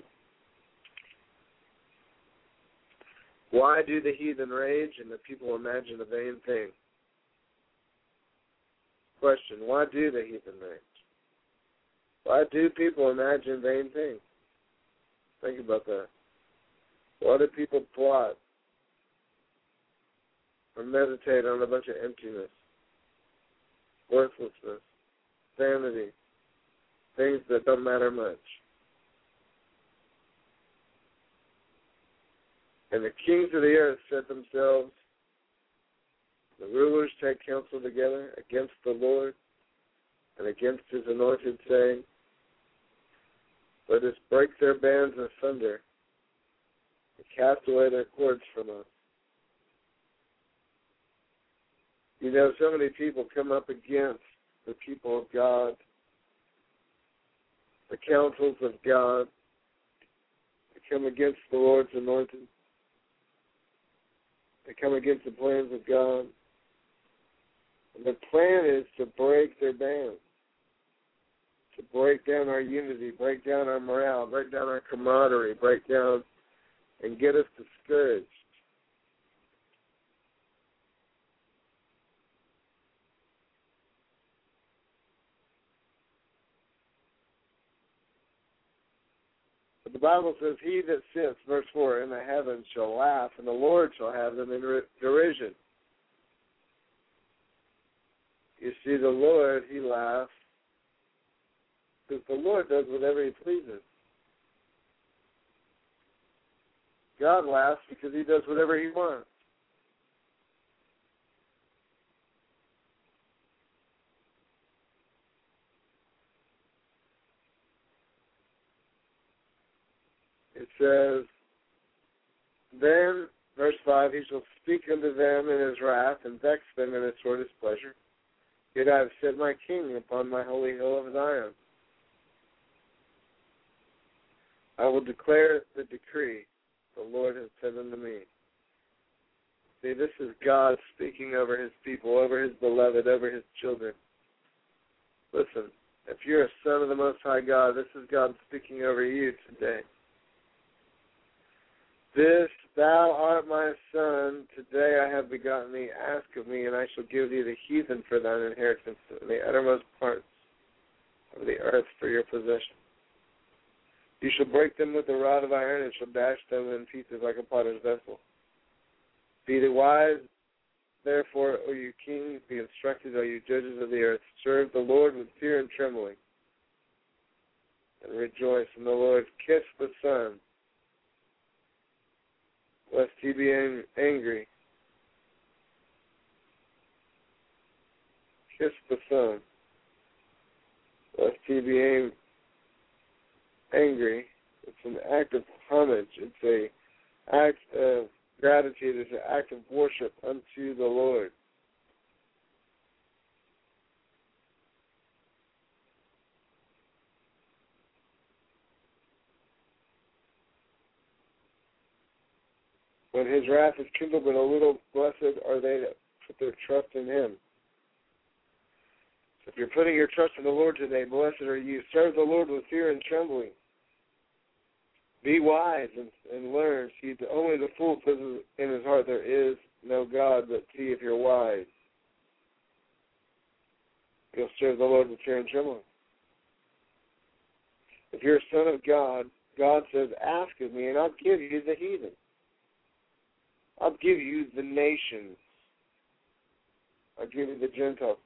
Why do the heathen rage and the people imagine a vain thing? Question Why do the heathen rage? Why do people imagine vain things? Think about that. Why do people plot or meditate on a bunch of emptiness, worthlessness, vanity, things that don't matter much? And the kings of the earth set themselves, the rulers take counsel together against the Lord and against his anointed, saying, Let us break their bands asunder and cast away their cords from us. You know, so many people come up against the people of God, the counsels of God. They come against the Lord's anointing, They come against the plans of God. And the plan is to break their bands, to break down our unity, break down our morale, break down our camaraderie, break down and get us discouraged. But the Bible says, He that sits, verse 4, in the heavens shall laugh, and the Lord shall have them in derision. You see, the Lord, He laughs, because the Lord does whatever He pleases. God laughs because He does whatever He wants. It says, Then, verse 5, He shall speak unto them in His wrath and vex them in His sore displeasure. Yet I have set my king upon my holy hill of Zion. I will declare the decree the Lord has said unto me. See, this is God speaking over his people, over his beloved, over his children. Listen, if you're a son of the Most High God, this is God speaking over you today. This, thou art my son, today I have begotten thee, ask of me, and I shall give thee the heathen for thine inheritance, and the uttermost parts of the earth for your possession. You shall break them with a rod of iron, and shall dash them in pieces like a potter's vessel. Be the wise, therefore, O you kings, be instructed, O you judges of the earth. Serve the Lord with fear and trembling. and rejoice in the Lord. Kiss the Son, lest he be angry. Kiss the Son, lest he be angry. It's an act of homage. It's a act of gratitude. It's an act of worship unto the Lord. When his wrath is kindled but a little, blessed are they that put their trust in him. So if you're putting your trust in the Lord today, blessed are you. Serve the Lord with fear and trembling. Be wise and, and learn. See, only the fool says in his heart, There is no God, but see if you're wise. You'll serve the Lord with fear and trembling. If you're a son of God, God says, Ask of me, and I'll give you the heathen. I'll give you the nations. I'll give you the Gentiles.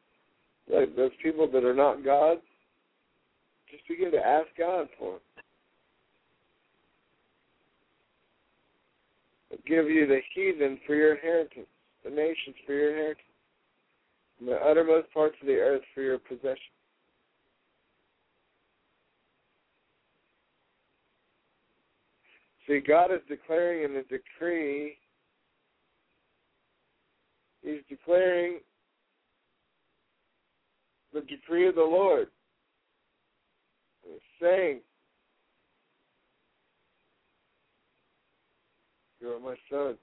Like those people that are not God, just begin to ask God for them. Give you the heathen for your inheritance, the nations for your inheritance, and the uttermost parts of the earth for your possession. See, God is declaring in the decree He's declaring the decree of the Lord. He's saying, You are my son.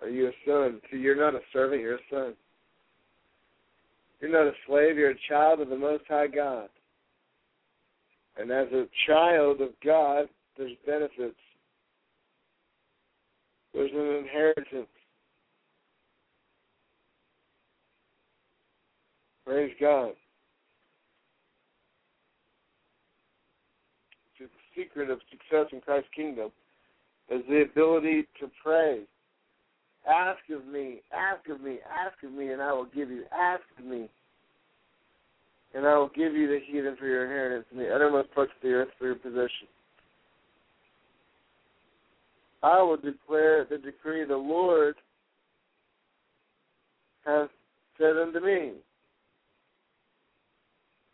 Are you a son? See, you're not a servant, you're a son. You're not a slave, you're a child of the Most High God. And as a child of God, there's benefits. There's an inheritance. Praise God. It's the secret of success in Christ's kingdom is the ability to pray. Ask of me, ask of me, ask of me, and I will give you. Ask of me, and I will give you the heathen for your inheritance and the uttermost parts of the earth for your possession. I will declare the decree the Lord has said unto me.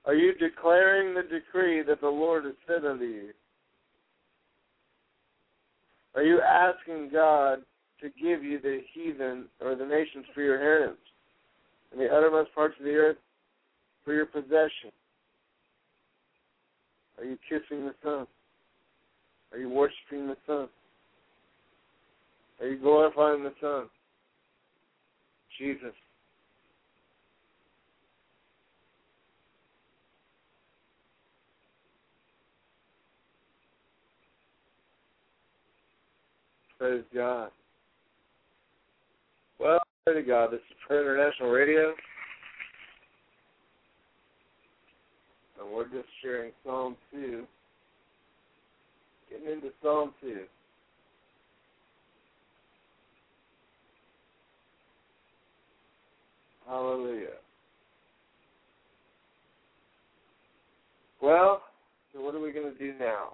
Are you declaring the decree that the Lord has said unto you? Are you asking God to give you the heathen or the nations for your inheritance and the uttermost parts of the earth for your possession? Are you kissing the Son? Are you worshiping the Son? Are you glorifying the Son? Jesus. Praise God. Well, pray to God. This is Prayer International Radio. And we're just sharing Psalm 2. Getting into Psalm 2. Hallelujah. Well, so what are we going to do now?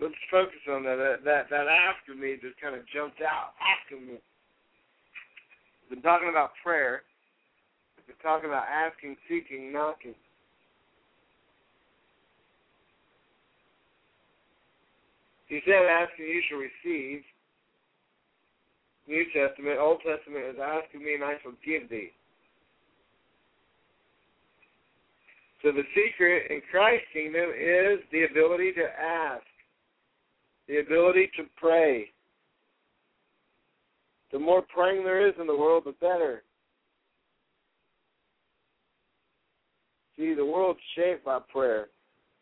Let's focus on that. That that, that after me just kind of jumped out. After me. We've been talking about prayer. We've been talking about asking, seeking, knocking. He said, "Asking, you shall receive." New Testament, Old Testament is asking me, and I shall give thee. So the secret in Christ's kingdom is the ability to ask the ability to pray. The more praying there is in the world, the better. See, the world's shaped by prayer.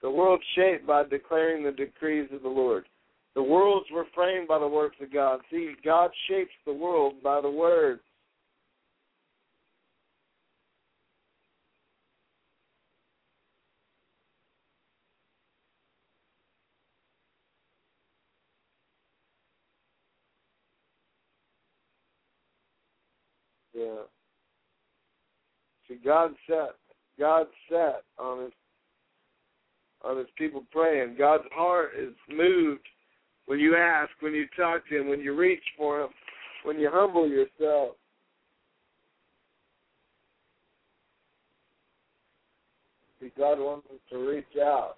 The world's shaped by declaring the decrees of the Lord. The worlds were framed by the works of God. See, God shapes the world by the Word. Yeah. See, God sat on his on his people praying. God's heart is moved when you ask, when you talk to him, when you reach for him, when you humble yourself. See, God wants us to reach out.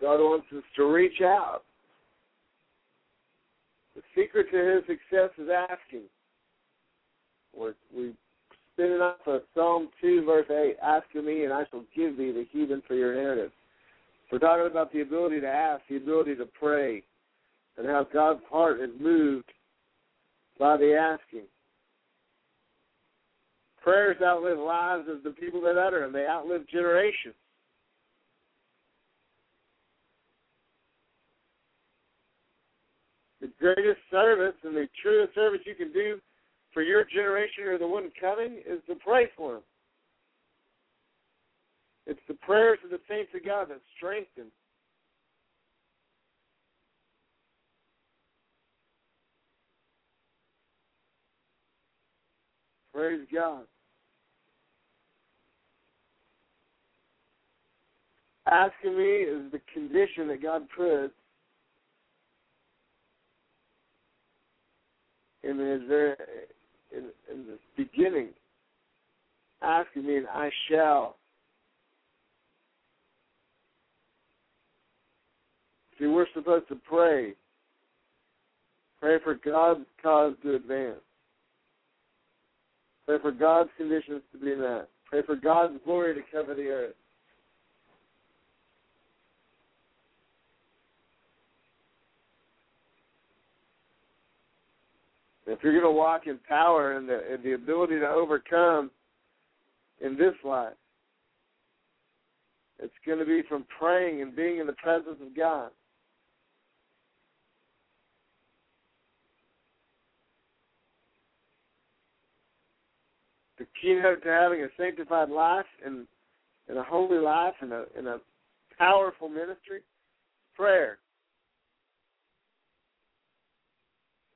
God wants us to reach out. Secret to his success is asking. We're, we spin it up for Psalm 2, verse 8. Ask of me, and I shall give thee the heathen for your inheritance. We're talking about the ability to ask, the ability to pray, and how God's heart is moved by the asking. Prayers outlive lives of the people that utter them. They outlive generations. Greatest service and the truest service you can do for your generation or the one coming is to pray for them. It's the prayers of the saints of God that strengthen. Praise God. Asking me is the condition that God puts in his very in, in the beginning. Asking me and I shall. See, we're supposed to pray. Pray for God's cause to advance. Pray for God's conditions to be met. Pray for God's glory to cover the earth. If you're going to walk in power and the, and the ability to overcome in this life, it's going to be from praying and being in the presence of God. The keynote to having a sanctified life and, and a holy life and a, and a powerful ministry, prayer.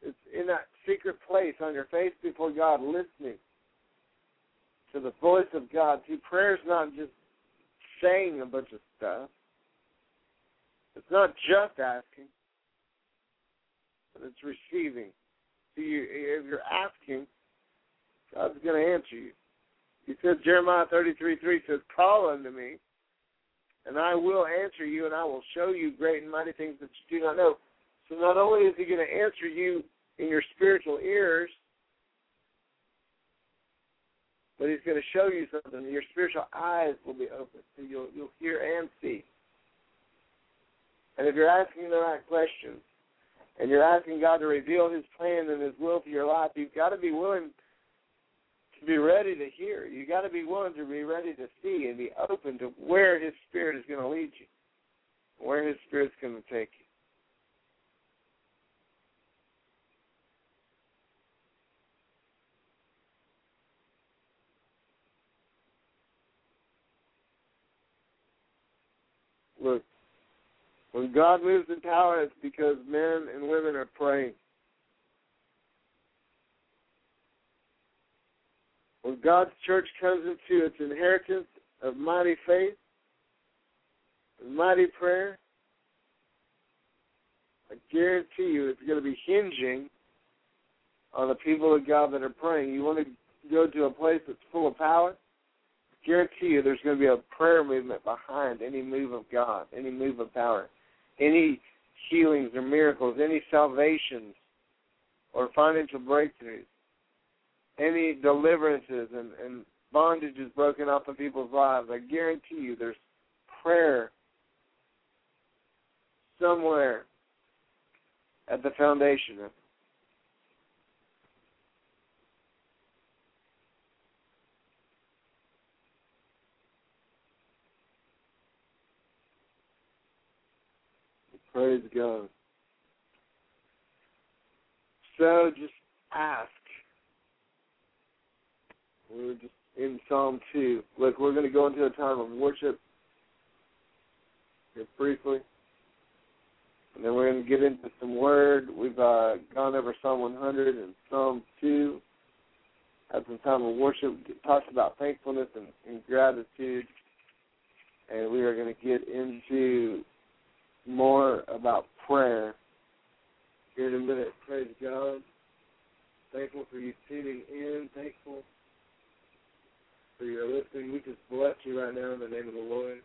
It's in that secret place on your face before God, listening to the voice of God. See, prayer is not just saying a bunch of stuff. It's not just asking, but it's receiving. See, you, if you're asking, God's going to answer you. He said, Jeremiah 33 3 says, Call unto me, and I will answer you, and I will show you great and mighty things that you do not know. So not only is He going to answer you in your spiritual ears, but He's going to show you something. Your spiritual eyes will be open, so you'll you'll hear and see. And if you're asking the right questions, and you're asking God to reveal His plan and His will for your life, you've got to be willing to be ready to hear. You've got to be willing to be ready to see and be open to where His Spirit is going to lead you, where His Spirit's going to take you. Look, when God moves in power, it's because men and women are praying. When God's church comes into its inheritance of mighty faith, mighty prayer, I guarantee you it's going to be hinging on the people of God that are praying. You want to go to a place that's full of power? I guarantee you there's going to be a prayer movement behind any move of God, any move of power, any healings or miracles, any salvations or financial breakthroughs, any deliverances and, and bondages broken off of people's lives. I guarantee you there's prayer somewhere at the foundation of it. Praise God. So just ask. We're just in Psalm 2. Look, we're going to go into a time of worship here briefly. And then we're going to get into some word. We've uh, gone over Psalm 100 and Psalm 2. had some time of worship, talked about thankfulness and, and gratitude, and we are going to get into more about prayer here in a minute. Praise God. Thankful for you tuning in. Thankful for your listening. We just bless you right now in the name of the Lord.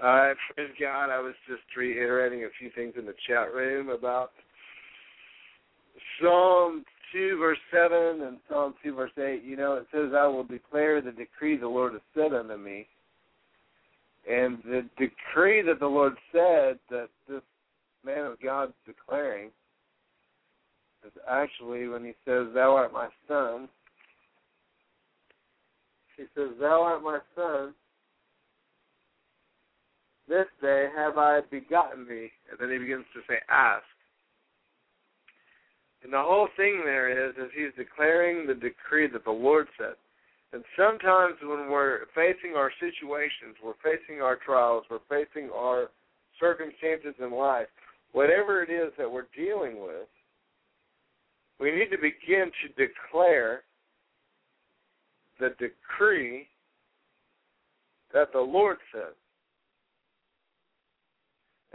All right, praise God. I was just reiterating a few things in the chat room about Psalm 2, verse 7, and Psalm 2, verse 8. You know, it says, I will declare the decree the Lord has said unto me. And the decree that the Lord said that this man of God's declaring is actually when he says, Thou art my son. He says, Thou art my son. This day have I begotten thee. And then he begins to say, Ask. And the whole thing there is, is he's declaring the decree that the Lord said. And sometimes when we're facing our situations, we're facing our trials, we're facing our circumstances in life, whatever it is that we're dealing with, we need to begin to declare the decree that the Lord says.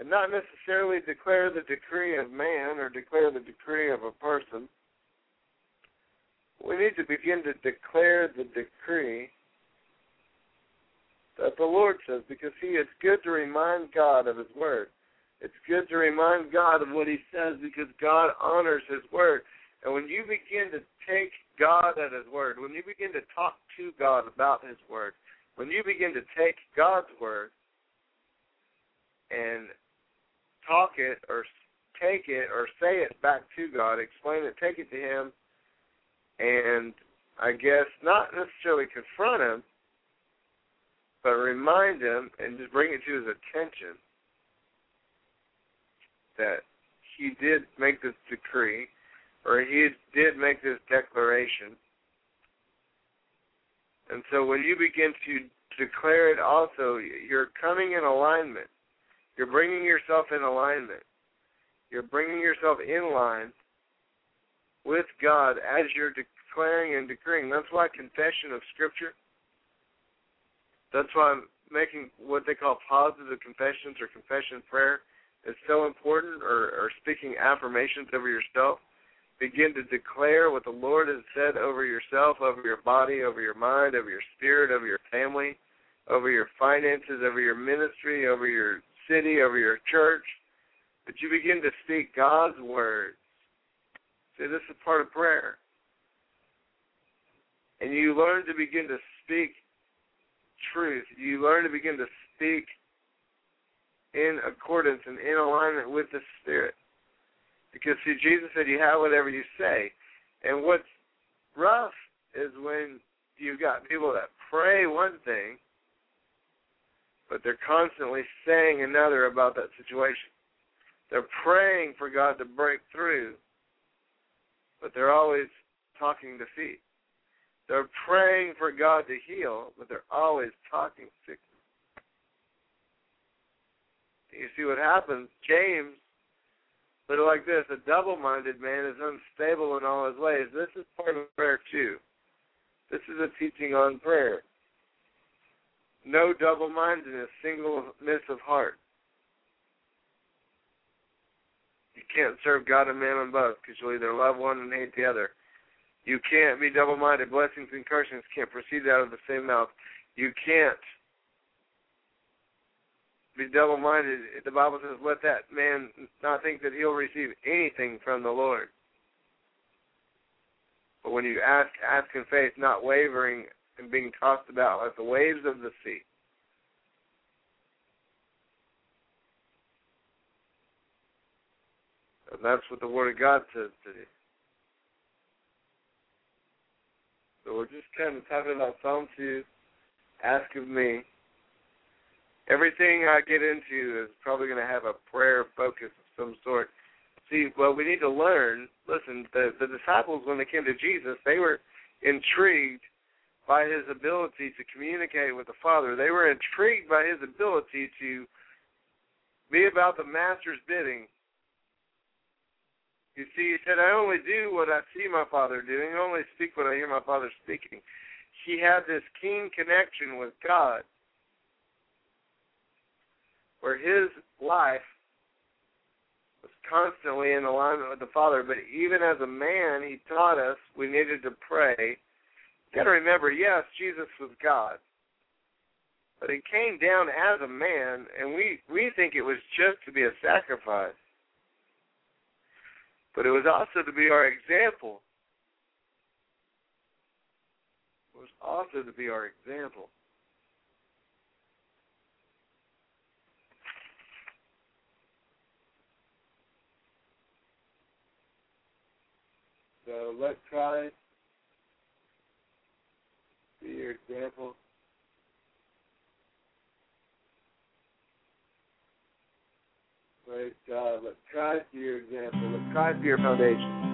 And not necessarily declare the decree of man or declare the decree of a person. We need to begin to declare the decree that the Lord says because see it's good to remind God of his word. It's good to remind God of what he says because God honors his word. And when you begin to take God at His word, when you begin to talk to God about His word, when you begin to take God's word and talk it or take it or say it back to God, explain it, take it to Him, and I guess not necessarily confront Him, but remind Him and just bring it to His attention that He did make this decree or he did make this declaration. And so when you begin to declare it also, you're coming in alignment. You're bringing yourself in alignment. You're bringing yourself in line with God as you're declaring and decreeing. That's why confession of Scripture, that's why I'm making what they call positive confessions or confession prayer is so important, or, or speaking affirmations over yourself begin to declare what the Lord has said over yourself, over your body, over your mind, over your spirit, over your family, over your finances, over your ministry, over your city, over your church, but you begin to speak God's words. See, this is part of prayer. And you learn to begin to speak truth. You learn to begin to speak in accordance and in alignment with the Spirit. Because see, Jesus said you have whatever you say. And what's rough is when you've got people that pray one thing, but they're constantly saying another about that situation. They're praying for God to break through, but they're always talking defeat. They're praying for God to heal, but they're always talking sickness. You see what happens? James but like this, a double-minded man is unstable in all his ways. This is part of prayer too. This is a teaching on prayer. No double-mindedness, singleness of heart. You can't serve God and man on both because you'll either love one and hate the other. You can't be double-minded. Blessings and cursings can't proceed out of the same mouth. You can't be double minded. The Bible says, let that man not think that he'll receive anything from the Lord. But when you ask, ask in faith, not wavering and being tossed about like the waves of the sea. And that's what the Word of God says today. So we're just kind of talking about Psalm 2. Ask of me everything I get into is probably going to have a prayer focus of some sort. See, well, we need to learn. Listen, the the disciples when they came to Jesus, they were intrigued by his ability to communicate with the Father. They were intrigued by his ability to be about the Master's bidding. You see, he said, I only do what I see my Father doing. I only speak what I hear my Father speaking. He had this keen connection with God where his life was constantly in alignment with the Father. But even as a man, he taught us we needed to pray. Got to remember, yes, Jesus was God, But he came down as a man, and we we think it was just to be a sacrifice, but it was also to be our example. It was also to be our example. So let Christ be your example. Praise God. Let Christ be your example. Let Christ be your foundation.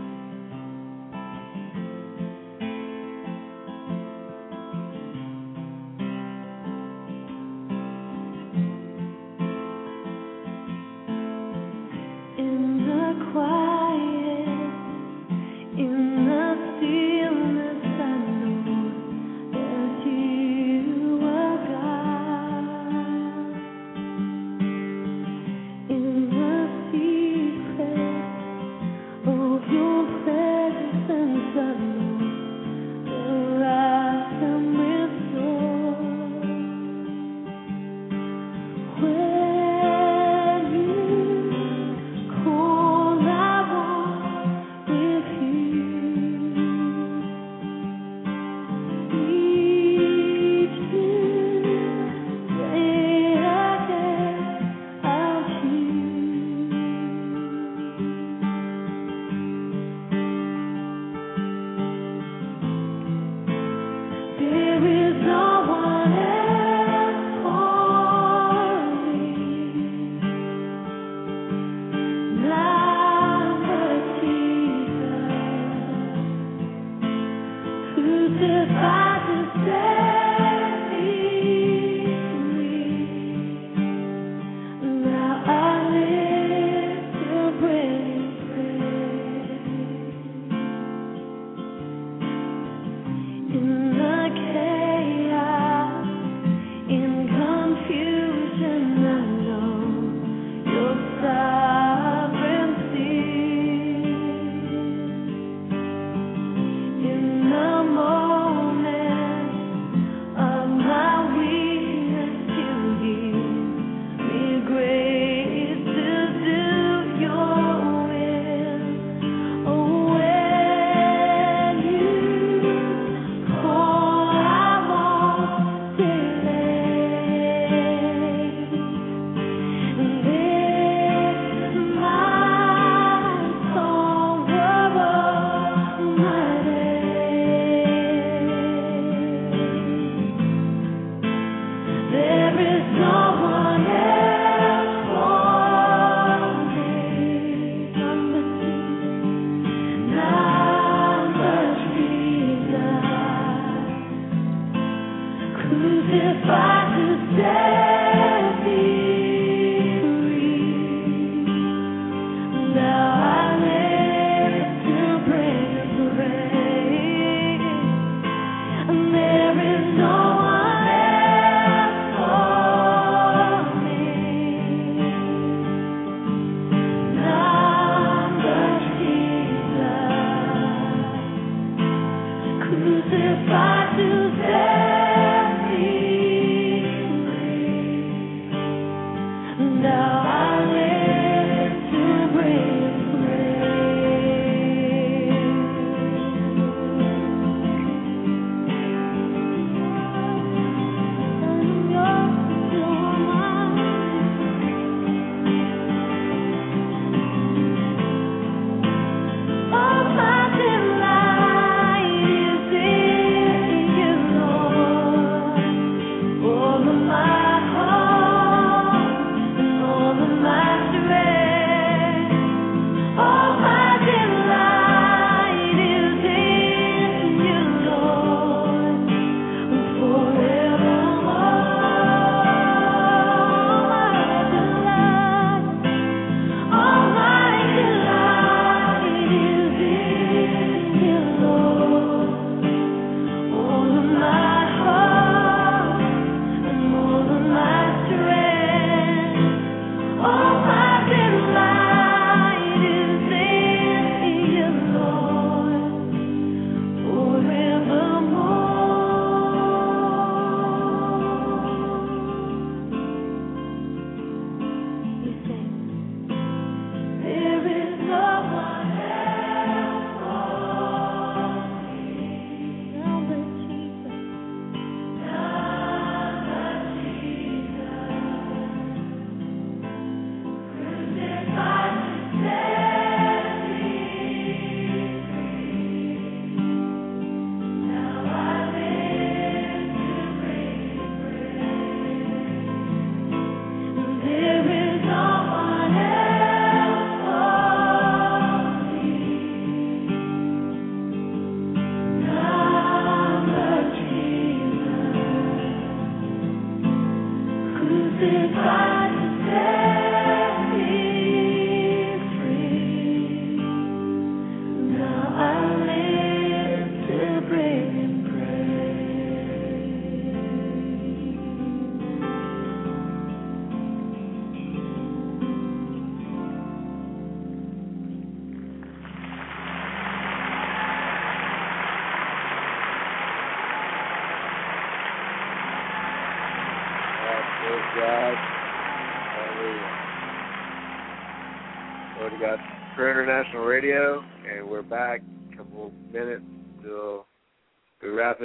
crucified to death.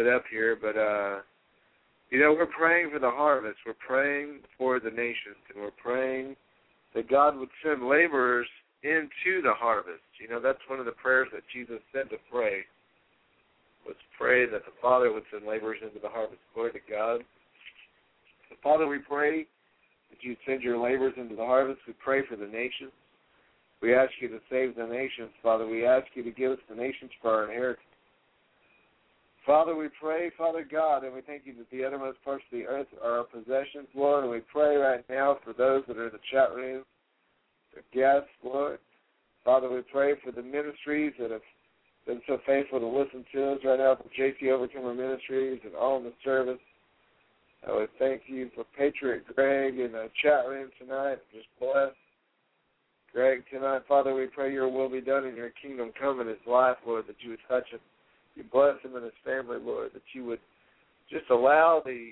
It up here, but uh, you know we're praying for the harvest. We're praying for the nations, and we're praying that God would send laborers into the harvest. You know that's one of the prayers that Jesus said to pray. Was pray that the Father would send laborers into the harvest. Glory to God. So Father, we pray that you send your laborers into the harvest. We pray for the nations. We ask you to save the nations, Father. We ask you to give us the nations for our inheritance. Father, we pray, Father God, and we thank you that the uttermost parts of the earth are our possessions, Lord, and we pray right now for those that are in the chat room, the guests, Lord. Father, we pray for the ministries that have been so faithful to listen to us right now, for JC Overcomer Ministries and all in the service. I would thank you for Patriot Greg in the chat room tonight. Just bless Greg tonight. Father, we pray your will be done and your kingdom come in his life, Lord, that you would touch him. You bless him and his family, Lord, that you would just allow the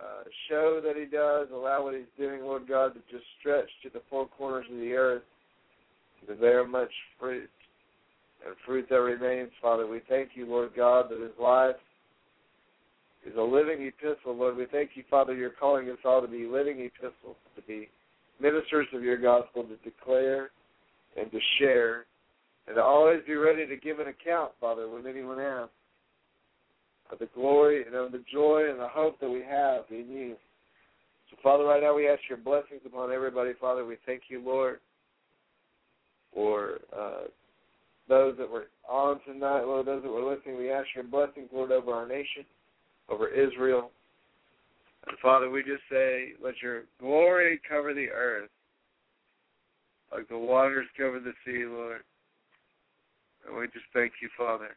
uh, show that he does, allow what he's doing, Lord God, to just stretch to the four corners of the earth, to bear much fruit and fruit that remains, Father. We thank you, Lord God, that his life is a living epistle, Lord. We thank you, Father, you're calling us all to be living epistles, to be ministers of your gospel, to declare and to share, and to always be ready to give an account, Father, when anyone asks of the glory and of the joy and the hope that we have in you. So, Father, right now we ask your blessings upon everybody, Father. We thank you, Lord, for uh, those that were on tonight, Lord, those that were listening. We ask your blessings, Lord, over our nation over Israel. And Father, we just say, let your glory cover the earth, like the waters cover the sea, Lord. And we just thank you, Father.